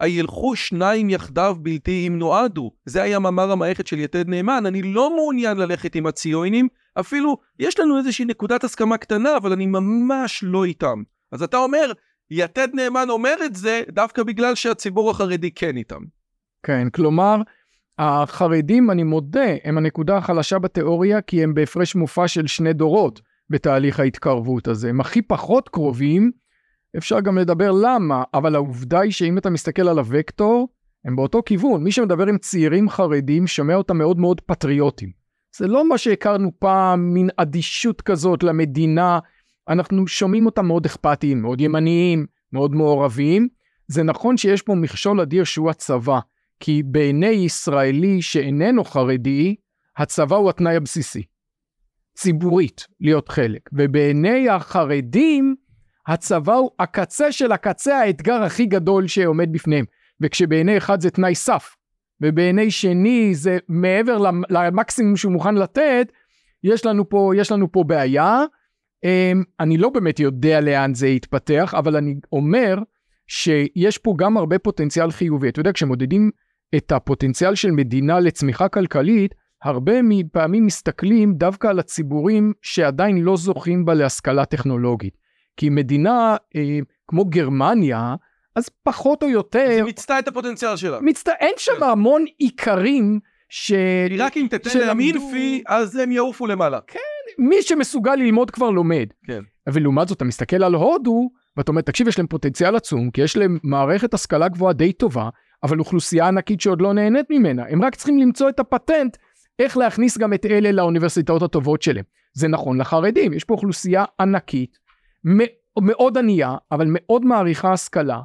הילכו שניים יחדיו בלתי אם נועדו. זה היה מאמר המערכת של יתד נאמן, אני לא מעוניין ללכת עם הציונים, אפילו יש לנו איזושהי נקודת הסכמה קטנה, אבל אני ממש לא איתם. אז אתה אומר, יתד נאמן אומר את זה דווקא בגלל שהציבור החרדי כן איתם. כן, כלומר, החרדים, אני מודה, הם הנקודה החלשה בתיאוריה, כי הם בהפרש מופע של שני דורות בתהליך ההתקרבות הזה. הם הכי פחות קרובים, אפשר גם לדבר למה, אבל העובדה היא שאם אתה מסתכל על הוקטור, הם באותו כיוון. מי שמדבר עם צעירים חרדים שומע אותם מאוד מאוד פטריוטים. זה לא מה שהכרנו פעם, מין אדישות כזאת למדינה, אנחנו שומעים אותם מאוד אכפתיים, מאוד ימניים, מאוד מעורבים. זה נכון שיש פה מכשול אדיר שהוא הצבא, כי בעיני ישראלי שאיננו חרדי, הצבא הוא התנאי הבסיסי. ציבורית, להיות חלק. ובעיני החרדים, הצבא הוא הקצה של הקצה האתגר הכי גדול שעומד בפניהם. וכשבעיני אחד זה תנאי סף, ובעיני שני זה מעבר למקסימום שהוא מוכן לתת, יש לנו פה, יש לנו פה בעיה. אמ, אני לא באמת יודע לאן זה יתפתח, אבל אני אומר שיש פה גם הרבה פוטנציאל חיובי. אתה יודע, כשמודדים את הפוטנציאל של מדינה לצמיחה כלכלית, הרבה פעמים מסתכלים דווקא על הציבורים שעדיין לא זוכים בה להשכלה טכנולוגית. כי מדינה אה, כמו גרמניה, אז פחות או יותר... היא מיצתה את הפוטנציאל שלה. מצט... אין שם כן. המון עיקרים ש... רק אם תתן להם אינפי, אז הם יעופו למעלה. כן, מי שמסוגל ללמוד כבר לומד. כן. ולעומת זאת, אתה מסתכל על הודו, ואתה אומר, תקשיב, יש להם פוטנציאל עצום, כי יש להם מערכת השכלה גבוהה די טובה, אבל אוכלוסייה ענקית שעוד לא נהנית ממנה. הם רק צריכים למצוא את הפטנט איך להכניס גם את אלה לאוניברסיטאות הטובות שלהם. זה נכון לחרדים, יש פה אוכלוסייה ענקית, מאוד ענייה, אבל מאוד מעריכה השכלה,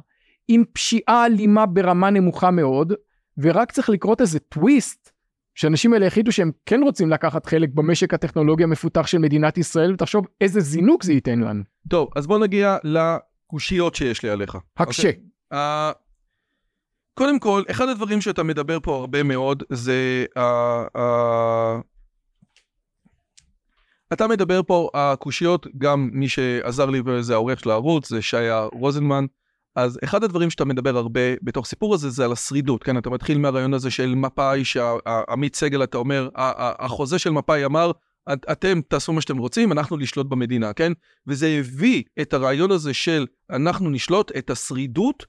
עם פשיעה אלימה ברמה נמוכה מאוד, ורק צריך לקרות איזה טוויסט, שאנשים האלה החליטו שהם כן רוצים לקחת חלק במשק הטכנולוגי המפותח של מדינת ישראל, ותחשוב איזה זינוק זה ייתן לנו. טוב, אז בוא נגיע לקושיות שיש לי עליך. הקשה. Okay. קודם כל, אחד הדברים שאתה מדבר פה הרבה מאוד זה... אתה מדבר פה, הקושיות, גם מי שעזר לי וזה העורך של הערוץ, זה שיה רוזנמן. אז אחד הדברים שאתה מדבר הרבה בתוך סיפור הזה זה על השרידות, כן? אתה מתחיל מהרעיון הזה של מפא"י, שעמית סגל, אתה אומר, החוזה של מפא"י אמר, אתם תעשו מה שאתם רוצים, אנחנו נשלוט במדינה, כן? וזה הביא את הרעיון הזה של אנחנו נשלוט את השרידות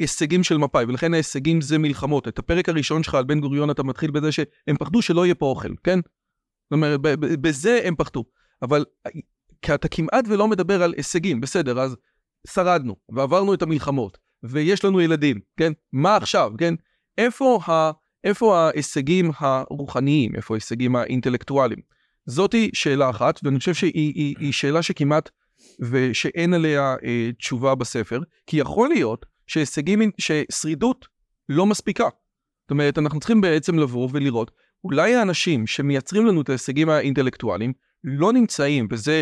להישגים של מפא"י, ולכן ההישגים זה מלחמות. את הפרק הראשון שלך על בן גוריון אתה מתחיל בזה שהם פחדו שלא יהיה פה אוכל, כן? זאת אומרת, בזה הם פחדו. אבל אתה כמעט ולא מדבר על הישגים, בסדר, אז שרדנו, ועברנו את המלחמות, ויש לנו ילדים, כן? מה עכשיו, כן? איפה, ה, איפה ההישגים הרוחניים, איפה ההישגים האינטלקטואליים? זאתי שאלה אחת, ואני חושב שהיא היא, היא שאלה שכמעט, ושאין עליה אה, תשובה בספר, כי יכול להיות שהישגים, ששרידות לא מספיקה. זאת אומרת, אנחנו צריכים בעצם לבוא ולראות, אולי האנשים שמייצרים לנו את ההישגים האינטלקטואליים לא נמצאים, וזו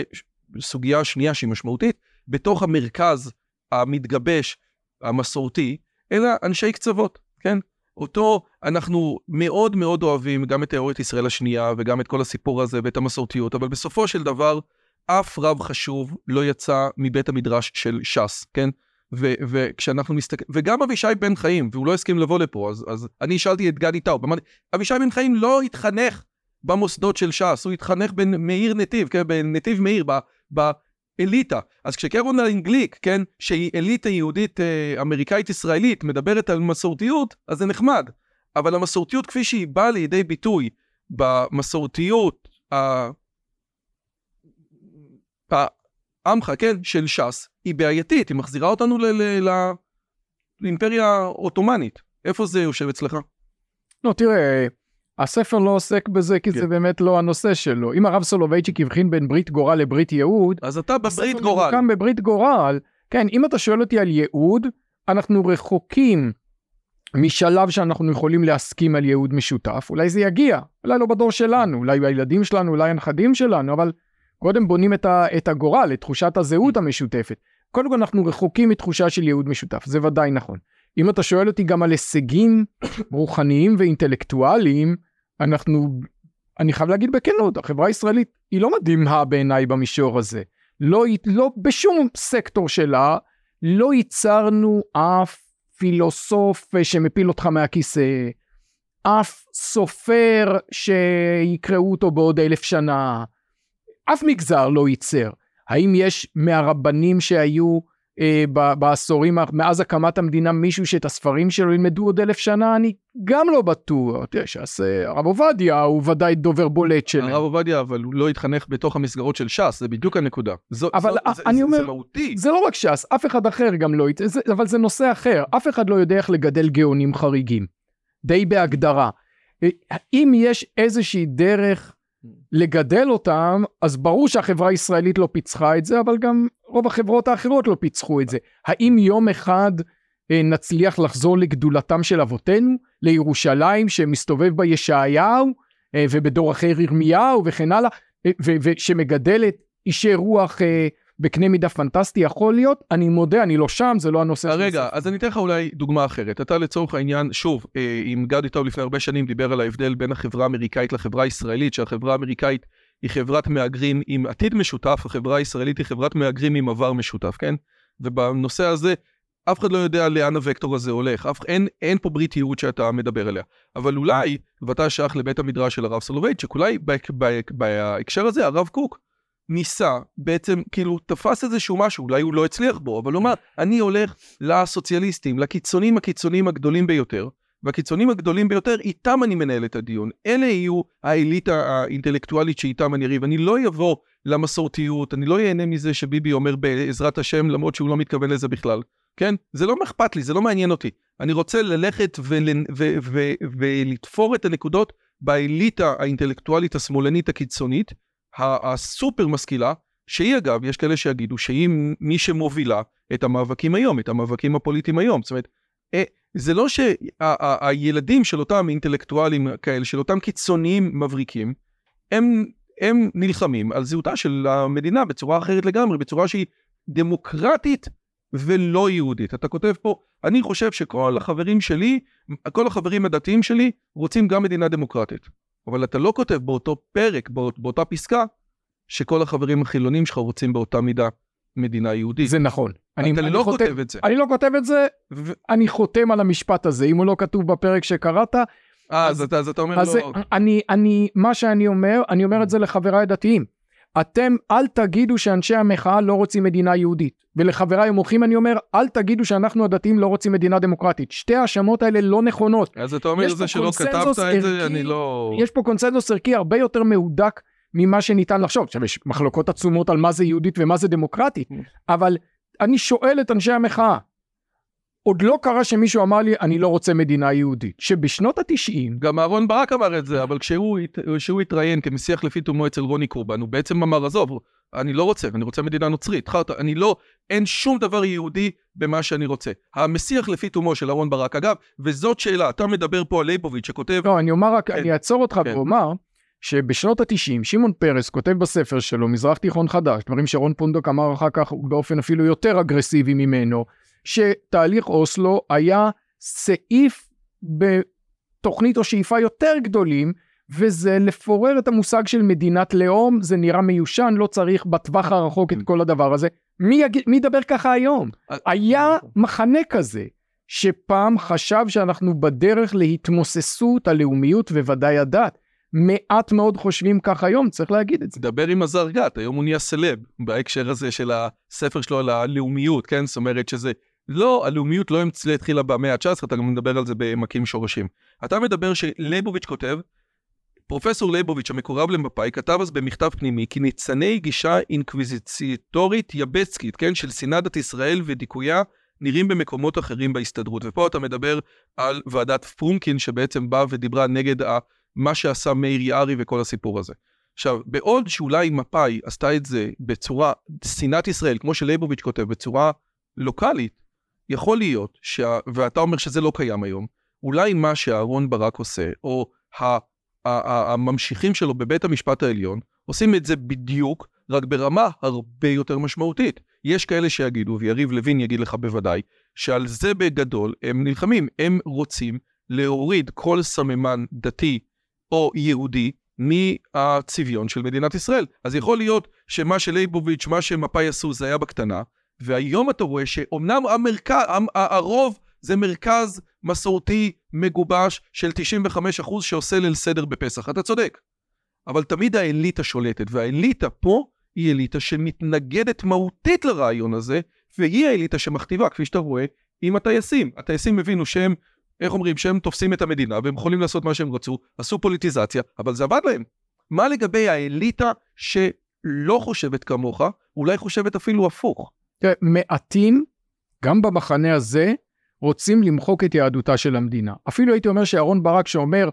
סוגיה שנייה שהיא משמעותית, בתוך המרכז המתגבש, המסורתי, אלא אנשי קצוות, כן? אותו אנחנו מאוד מאוד אוהבים, גם את תיאוריית ישראל השנייה וגם את כל הסיפור הזה ואת המסורתיות, אבל בסופו של דבר, אף רב חשוב לא יצא מבית המדרש של ש"ס, כן? וכשאנחנו מסתכלים, וגם אבישי בן חיים, והוא לא הסכים לבוא לפה, אז, אז אני שאלתי את גדי טאוב, אמרתי, אבישי בן חיים לא התחנך במוסדות של ש"ס, הוא התחנך במאיר נתיב, כן, בנתיב מאיר, ב, ב, אליטה. אז כשקרולין גליק, כן, שהיא אליטה יהודית אה, אמריקאית ישראלית, מדברת על מסורתיות, אז זה נחמד. אבל המסורתיות כפי שהיא באה לידי ביטוי במסורתיות ה... העמך, כן, של ש"ס, היא בעייתית, היא מחזירה אותנו ל... ל... ל... לאימפריה העות'מאנית. איפה זה יושב אצלך? לא, תראה, הספר לא עוסק בזה כי כן. זה באמת לא הנושא שלו. אם הרב סולובייצ'יק הבחין בין ברית גורל לברית ייעוד, אז אתה בברית גורל. הספר בברית גורל. כן, אם אתה שואל אותי על ייעוד, אנחנו רחוקים משלב שאנחנו יכולים להסכים על ייעוד משותף. אולי זה יגיע, אולי לא בדור שלנו, אולי הילדים שלנו, אולי הנכדים שלנו, אבל קודם בונים את, ה, את הגורל, את תחושת הזהות המשותפת. קודם כל אנחנו רחוקים מתחושה של ייעוד משותף, זה ודאי נכון. אם אתה שואל אותי גם על הישגים רוחניים ואינטלקטואליים, אנחנו, אני חייב להגיד בכנות, החברה הישראלית היא לא מדהימה בעיניי במישור הזה. לא, לא בשום סקטור שלה, לא ייצרנו אף פילוסוף שמפיל אותך מהכיסא, אף סופר שיקראו אותו בעוד אלף שנה, אף מגזר לא ייצר. האם יש מהרבנים שהיו אה, בעשורים, מאז הקמת המדינה, מישהו שאת הספרים שלו ילמדו עוד אלף שנה, אני גם לא בטוח. תראה, שעשה, הרב עובדיה הוא ודאי דובר בולט שלהם. הרב עובדיה, אבל הוא לא התחנך בתוך המסגרות של ש"ס, זה בדיוק הנקודה. זו, אבל זו, זה, אני זה, אומר, זה מהותי. זה לא רק ש"ס, אף אחד אחר גם לא, זה, אבל זה נושא אחר. אף אחד לא יודע איך לגדל גאונים חריגים. די בהגדרה. אם יש איזושהי דרך לגדל אותם, אז ברור שהחברה הישראלית לא פיצחה את זה, אבל גם רוב החברות האחרות לא פיצחו את זה. האם יום אחד אה, נצליח לחזור לגדולתם של אבותינו, לירושלים שמסתובב בה ישעיהו, אה, ובדור אחר ירמיהו וכן הלאה, אה, ושמגדלת אישי רוח אה, בקנה מידה פנטסטי יכול להיות, אני מודה, אני לא שם, זה לא הנושא. רגע, אז אני אתן לך אולי דוגמה אחרת. אתה לצורך העניין, שוב, אם גדי טוב לפני הרבה שנים דיבר על ההבדל בין החברה האמריקאית לחברה הישראלית, שהחברה האמריקאית היא חברת מהגרים עם עתיד משותף, החברה הישראלית היא חברת מהגרים עם עבר משותף, כן? ובנושא הזה, אף אחד לא יודע לאן הוקטור הזה הולך, אף, אין, אין פה ברית ייעוד שאתה מדבר עליה. אבל אולי, ואתה שייך לבית המדרש של הרב סולובייצ'יק, אולי בהקשר הזה הרב קוק ניסה, בעצם כאילו תפס איזשהו משהו, אולי הוא לא הצליח בו, אבל הוא אמר, אני הולך לסוציאליסטים, לקיצונים הקיצוניים הגדולים ביותר, והקיצונים הגדולים ביותר, איתם אני מנהל את הדיון. אלה יהיו האליטה האינטלקטואלית שאיתם אני אריב. אני לא אבוא למסורתיות, אני לא ייהנה מזה שביבי אומר בעזרת השם, למרות שהוא לא מתכוון לזה בכלל. כן? זה לא אכפת לי, זה לא מעניין אותי. אני רוצה ללכת ול, ו, ו, ולתפור את הנקודות באליטה האינטלקטואלית השמאלנית הקיצונית, הסופר משכילה, שהיא אגב, יש כאלה שיגידו שהיא מי שמובילה את המאבקים היום, את המאבקים הפוליטיים היום. זאת אומרת, אה, זה לא שהילדים של אותם אינטלקטואלים כאלה, של אותם קיצוניים מבריקים, הם, הם נלחמים על זהותה של המדינה בצורה אחרת לגמרי, בצורה שהיא דמוקרטית ולא יהודית. אתה כותב פה, אני חושב שכל החברים שלי, כל החברים הדתיים שלי, רוצים גם מדינה דמוקרטית. אבל אתה לא כותב באותו פרק, באות, באותה פסקה, שכל החברים החילונים שלך רוצים באותה מידה מדינה יהודית. זה נכון. אני, אתה אני לא חותם, כותב את זה. אני לא כותב את זה, ואני חותם על המשפט הזה. אם הוא לא כתוב בפרק שקראת, אה, אז, אז, אז אתה אומר אז לא... אני, אני, מה שאני אומר, אני אומר את זה לחבריי הדתיים. אתם אל תגידו שאנשי המחאה לא רוצים מדינה יהודית. ולחבריי המוחים אני אומר, אל תגידו שאנחנו הדתיים לא רוצים מדינה דמוקרטית. שתי ההאשמות האלה לא נכונות. אז אתה אומר זה שלא כתבת את זה, אני לא... יש פה קונצנזוס ערכי הרבה יותר מהודק ממה שניתן לחשוב. עכשיו יש מחלוקות עצומות על מה זה יהודית ומה זה דמוקרטית, אבל אני שואל את אנשי המחאה, עוד לא קרה שמישהו אמר לי, אני לא רוצה מדינה יהודית. שבשנות התשעים... גם אהרון ברק אמר את זה, אבל כשהוא, כשהוא התראיין כמשיח לפי תומו אצל רוני קורבן, הוא בעצם אמר, עזוב, אני לא רוצה, אני רוצה מדינה נוצרית. חרטא, אני לא, אין שום דבר יהודי במה שאני רוצה. המשיח לפי תומו של אהרון ברק, אגב, וזאת שאלה, אתה מדבר פה על ליבוביץ' שכותב... לא, אני אומר רק, כן. אני אעצור אותך כן. ואומר, שבשנות התשעים, שמעון פרס כותב בספר שלו, מזרח תיכון חדש, דברים שרון פונדוק אמר אחר כך באופן אפילו יותר אגרסיבי ממנו, שתהליך אוסלו היה סעיף בתוכנית או שאיפה יותר גדולים, וזה לפורר את המושג של מדינת לאום, זה נראה מיושן, לא צריך בטווח הרחוק את כל הדבר הזה. מי, יג... מי ידבר ככה היום? היה מחנה כזה, שפעם חשב שאנחנו בדרך להתמוססות הלאומיות וודאי הדת. מעט מאוד חושבים כך היום, צריך להגיד את זה. דבר עם עזר גת, היום הוא נהיה סלב בהקשר הזה של הספר שלו על הלאומיות, כן? זאת אומרת שזה לא, הלאומיות לא התחילה במאה ה-19, אתה גם מדבר על זה במכים שורשים. אתה מדבר שלייבוביץ' כותב, פרופסור לייבוביץ' המקורב למפא"י כתב אז במכתב פנימי כי ניצני גישה אינקוויזיציטורית יבסקית, כן, של שנאת דת ישראל ודיכויה נראים במקומות אחרים בהסתדרות. ופה אתה מדבר על ועדת פרומקין שבעצם באה ודיברה נגד ה, מה שעשה מאיר יערי וכל הסיפור הזה. עכשיו, בעוד שאולי מפא"י עשתה את זה בצורה, שנאת ישראל, כמו שלייבוביץ' כותב, בצורה לוקאלית, יכול להיות, שה... ואתה אומר שזה לא קיים היום, אולי מה שאהרון ברק עושה, או הממשיכים שלו בבית המשפט העליון, עושים את זה בדיוק, רק ברמה הרבה יותר משמעותית. יש כאלה שיגידו, ויריב לוין יגיד לך בוודאי, שעל זה בגדול הם נלחמים. הם רוצים להוריד כל סממן דתי או יהודי מהצביון של מדינת ישראל. אז יכול להיות שמה שלייבוביץ', מה שמפא"י עשו זה היה בקטנה, והיום אתה רואה שאומנם המרכז, הרוב זה מרכז מסורתי מגובש של 95% שעושה ליל סדר בפסח. אתה צודק. אבל תמיד האליטה שולטת, והאליטה פה היא אליטה שמתנגדת מהותית לרעיון הזה, והיא האליטה שמכתיבה, כפי שאתה רואה, עם הטייסים. הטייסים הבינו שהם, איך אומרים, שהם תופסים את המדינה והם יכולים לעשות מה שהם רצו, עשו פוליטיזציה, אבל זה עבד להם. מה לגבי האליטה שלא חושבת כמוך, אולי חושבת אפילו הפוך? תראה, מעטים, גם במחנה הזה, רוצים למחוק את יהדותה של המדינה. אפילו הייתי אומר שאהרון ברק שאומר,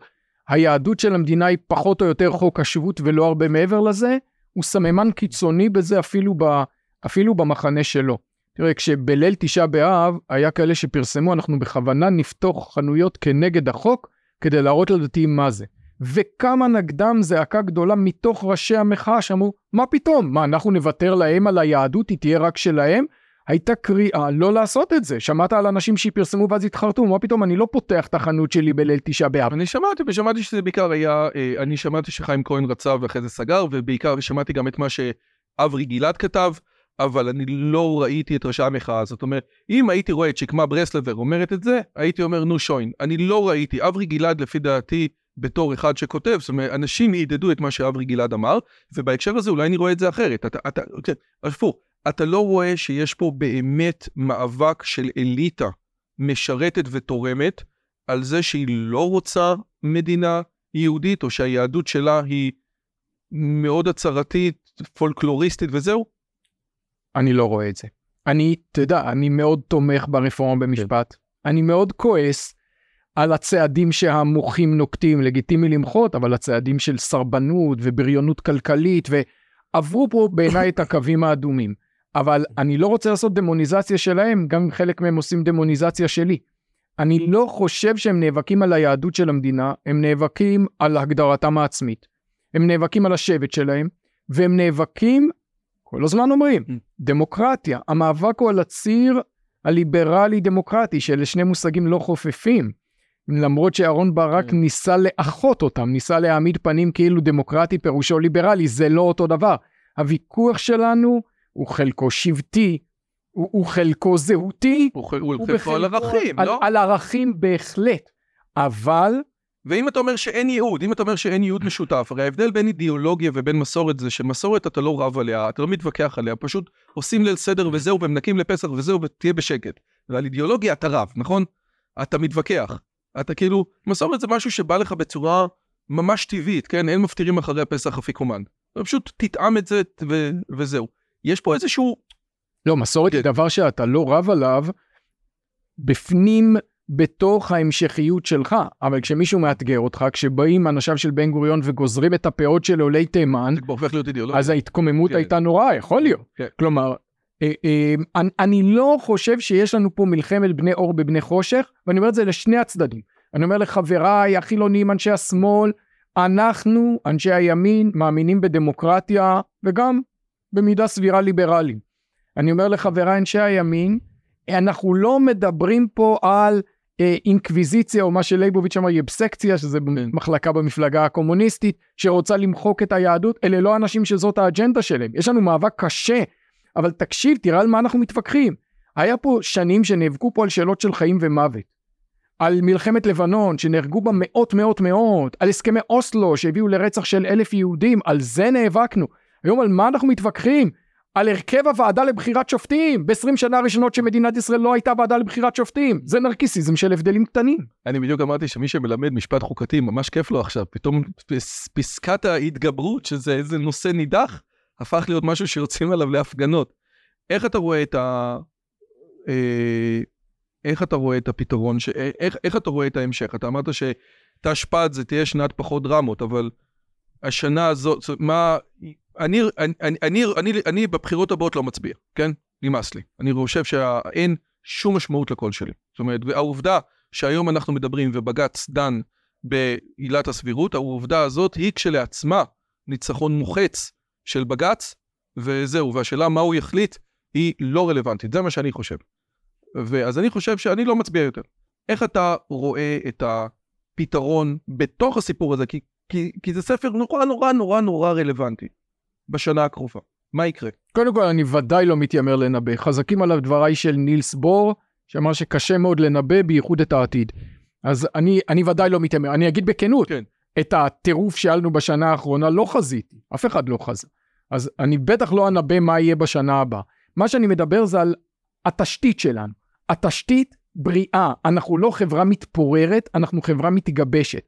היהדות של המדינה היא פחות או יותר חוק השבות ולא הרבה מעבר לזה, הוא סממן קיצוני בזה אפילו, ב, אפילו במחנה שלו. תראה, כשבליל תשעה באב היה כאלה שפרסמו, אנחנו בכוונה נפתוח חנויות כנגד החוק כדי להראות לדתיים מה זה. וקמה נגדם זעקה גדולה מתוך ראשי המחאה שאמרו, מה פתאום? מה, אנחנו נוותר להם על היהדות, היא תהיה רק שלהם? הייתה קריאה לא לעשות את זה. שמעת על אנשים שפרסמו ואז התחרטו, מה פתאום, אני לא פותח את החנות שלי בליל תשעה באב. אני שמעתי, ושמעתי שזה בעיקר היה, אה, אני שמעתי שחיים כהן רצה ואחרי זה סגר, ובעיקר שמעתי גם את מה שאברי גלעד כתב, אבל אני לא ראיתי את ראשי המחאה. זאת אומרת, אם הייתי רואה את שקמה ברסלבר אומרת את זה, הייתי אומר, נו שוין. אני לא ראיתי. אברי גלעד, לפי דעתי, בתור אחד שכותב, זאת אומרת, אנשים יעדדו את מה שאברי גלעד אמר, ובהקשר הזה אולי אני רואה את זה אחרת. אתה, אתה, כן, הפוך, אתה לא רואה שיש פה באמת מאבק של אליטה משרתת ותורמת על זה שהיא לא רוצה מדינה יהודית, או שהיהדות שלה היא מאוד הצהרתית, פולקלוריסטית וזהו? אני לא רואה את זה. אני, אתה יודע, אני מאוד תומך ברפורמה במשפט. כן. אני מאוד כועס על הצעדים שהמוחים נוקטים, לגיטימי למחות, אבל הצעדים של סרבנות ובריונות כלכלית, ועברו פה בעיניי את הקווים האדומים. אבל אני לא רוצה לעשות דמוניזציה שלהם, גם אם חלק מהם עושים דמוניזציה שלי. אני לא חושב שהם נאבקים על היהדות של המדינה, הם נאבקים על הגדרתם העצמית. הם נאבקים על השבט שלהם, והם נאבקים, כל הזמן אומרים, mm. דמוקרטיה. המאבק הוא על הציר הליברלי-דמוקרטי, שאלה שני מושגים לא חופפים. למרות שאהרן ברק mm. ניסה לאחות אותם, ניסה להעמיד פנים כאילו דמוקרטי פירושו ליברלי, זה לא אותו דבר. הוויכוח שלנו הוא חלקו שבטי, הוא, הוא חלקו זהותי, הוא, הוא, הוא חלקו על ערכים, על, לא? על ערכים בהחלט, אבל... ואם אתה אומר שאין ייעוד, אם אתה אומר שאין ייעוד משותף, הרי ההבדל בין אידיאולוגיה ובין מסורת זה שמסורת אתה לא רב עליה, אתה לא מתווכח עליה, פשוט עושים ליל סדר וזהו, ומנקים לפסח וזהו, ותהיה בשקט. ועל אידיאולוגיה אתה רב, נכון? אתה מתווכח. אתה כאילו, מסורת זה משהו שבא לך בצורה ממש טבעית, כן? אין מפטירים אחרי הפסח אפיקומן. פשוט תטעם את זה ו- וזהו. יש פה איזשהו... לא, מסורת היא דבר שאתה לא רב עליו בפנים בתוך ההמשכיות שלך, אבל כשמישהו מאתגר אותך, כשבאים אנשיו של בן גוריון וגוזרים את הפאות של עולי תימן, זה כבר הופך להיות אידיאולוגיה. אז ההתקוממות כן. הייתה נוראה, יכול להיות. כן. כלומר, אני, אני לא חושב שיש לנו פה מלחמת בני אור בבני חושך, ואני אומר את זה לשני הצדדים. אני אומר לחבריי החילונים, אנשי השמאל, אנחנו, אנשי הימין, מאמינים בדמוקרטיה, וגם במידה סבירה ליברליים. אני אומר לחבריי אנשי הימין, אנחנו לא מדברים פה על אה, אינקוויזיציה או מה שלייבוביץ' אמר יבסקציה, שזה כן. מחלקה במפלגה הקומוניסטית, שרוצה למחוק את היהדות, אלה לא אנשים שזאת האג'נדה שלהם. יש לנו מאבק קשה, אבל תקשיב, תראה על מה אנחנו מתווכחים. היה פה שנים שנאבקו פה על שאלות של חיים ומוות. על מלחמת לבנון שנהרגו בה מאות מאות מאות, על הסכמי אוסלו שהביאו לרצח של אלף יהודים, על זה נאבקנו. היום על מה אנחנו מתווכחים? על הרכב הוועדה לבחירת שופטים ב-20 שנה הראשונות שמדינת ישראל לא הייתה ועדה לבחירת שופטים זה נרקיסיזם של הבדלים קטנים. אני בדיוק אמרתי שמי שמלמד משפט חוקתי ממש כיף לו עכשיו פתאום פסקת ההתגברות שזה איזה נושא נידח הפך להיות משהו שיוצאים עליו להפגנות. איך אתה רואה את ה... אה, איך אתה רואה את הפתרון, ש... איך, איך אתה רואה את ההמשך? אתה אמרת שתשפ"ד זה תהיה שנת פחות דרמות, אבל השנה הזאת, מה, אני, אני, אני, אני, אני, אני בבחירות הבאות לא מצביע, כן? נמאס לי. אני חושב שאין שום משמעות לקול שלי. זאת אומרת, והעובדה שהיום אנחנו מדברים ובג"ץ דן בעילת הסבירות, העובדה הזאת היא כשלעצמה ניצחון מוחץ של בג"ץ, וזהו, והשאלה מה הוא יחליט היא לא רלוונטית, זה מה שאני חושב. ואז אני חושב שאני לא מצביע יותר. איך אתה רואה את הפתרון בתוך הסיפור הזה? כי כי, כי זה ספר נורא נורא נורא נורא רלוונטי בשנה הקרובה. מה יקרה? קודם כל, אני ודאי לא מתיימר לנבא. חזקים עליו דבריי של נילס בור, שאמר שקשה מאוד לנבא, בייחוד את העתיד. אז אני, אני ודאי לא מתיימר. אני אגיד בכנות, כן. את הטירוף שהיה לנו בשנה האחרונה לא חזיתי. אף אחד לא חזה. אז אני בטח לא אנבא מה יהיה בשנה הבאה. מה שאני מדבר זה על התשתית שלנו. התשתית בריאה. אנחנו לא חברה מתפוררת, אנחנו חברה מתגבשת.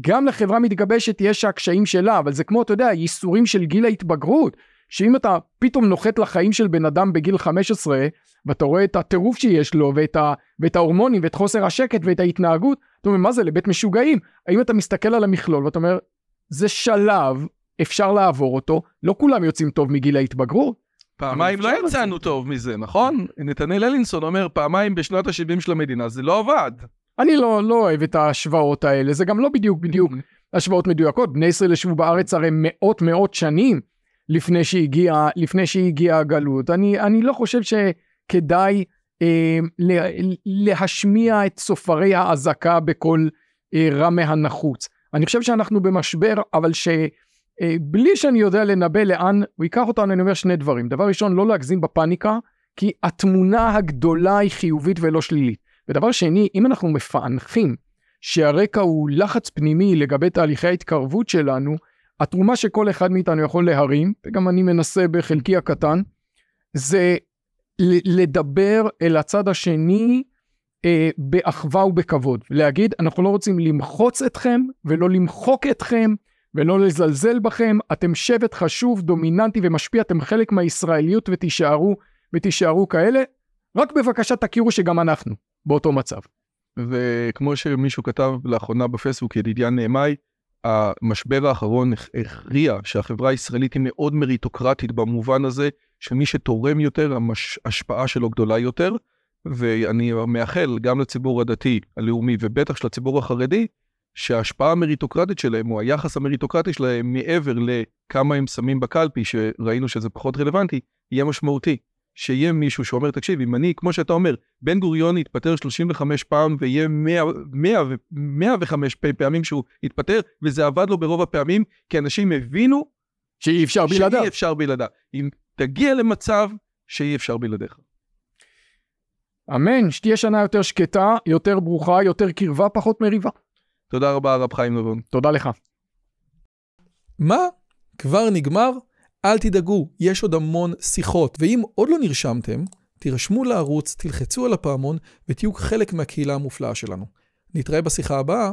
גם לחברה מתגבשת יש הקשיים שלה, אבל זה כמו, אתה יודע, ייסורים של גיל ההתבגרות, שאם אתה פתאום נוחת לחיים של בן אדם בגיל 15, ואתה רואה את הטירוף שיש לו, ואת, ה, ואת ההורמונים, ואת חוסר השקט, ואת ההתנהגות, אתה אומר, מה זה, לבית משוגעים? האם אתה מסתכל על המכלול ואתה אומר, זה שלב, אפשר לעבור אותו, לא כולם יוצאים טוב מגיל ההתבגרות. פעמיים לא יצאנו טוב מזה, נכון? נתנאל אלינסון אומר, פעמיים בשנות ה-70 של המדינה, זה לא עבד. אני לא, לא אוהב את ההשוואות האלה, זה גם לא בדיוק בדיוק השוואות מדויקות. בני ישראל ישבו בארץ הרי מאות מאות שנים לפני שהגיעה שהגיע הגלות. אני, אני לא חושב שכדאי אה, להשמיע את סופרי האזעקה בקול אה, רע מהנחוץ. אני חושב שאנחנו במשבר, אבל שבלי אה, שאני יודע לנבא לאן הוא ייקח אותנו, אני אומר שני דברים. דבר ראשון, לא להגזים בפאניקה, כי התמונה הגדולה היא חיובית ולא שלילית. ודבר שני, אם אנחנו מפענחים שהרקע הוא לחץ פנימי לגבי תהליכי ההתקרבות שלנו, התרומה שכל אחד מאיתנו יכול להרים, וגם אני מנסה בחלקי הקטן, זה לדבר אל הצד השני אה, באחווה ובכבוד. להגיד, אנחנו לא רוצים למחוץ אתכם ולא למחוק אתכם ולא לזלזל בכם, אתם שבט חשוב, דומיננטי ומשפיע, אתם חלק מהישראליות ותישארו, ותישארו כאלה. רק בבקשה תכירו שגם אנחנו באותו מצב. וכמו שמישהו כתב לאחרונה בפייסבוק, ידידיה נעמי, המשבר האחרון הכריע שהחברה הישראלית היא מאוד מריטוקרטית במובן הזה שמי שתורם יותר, ההשפעה שלו גדולה יותר, ואני מאחל גם לציבור הדתי, הלאומי, ובטח של הציבור החרדי, שההשפעה המריטוקרטית שלהם, או היחס המריטוקרטי שלהם, מעבר לכמה הם שמים בקלפי, שראינו שזה פחות רלוונטי, יהיה משמעותי. שיהיה מישהו שאומר, תקשיב, אם אני, כמו שאתה אומר, בן גוריון יתפטר 35 פעם ויהיה 100, 100 105 פעמים שהוא יתפטר, וזה עבד לו ברוב הפעמים, כי אנשים הבינו שאי אפשר בלעדיו. שאי אפשר בלעדיו. אם תגיע למצב שאי אפשר בלעדיך. אמן, שתהיה שנה יותר שקטה, יותר ברוכה, יותר קרבה, פחות מריבה. תודה רבה, הרב חיים נבון. תודה לך. מה? כבר נגמר? אל תדאגו, יש עוד המון שיחות, ואם עוד לא נרשמתם, תירשמו לערוץ, תלחצו על הפעמון ותהיו חלק מהקהילה המופלאה שלנו. נתראה בשיחה הבאה.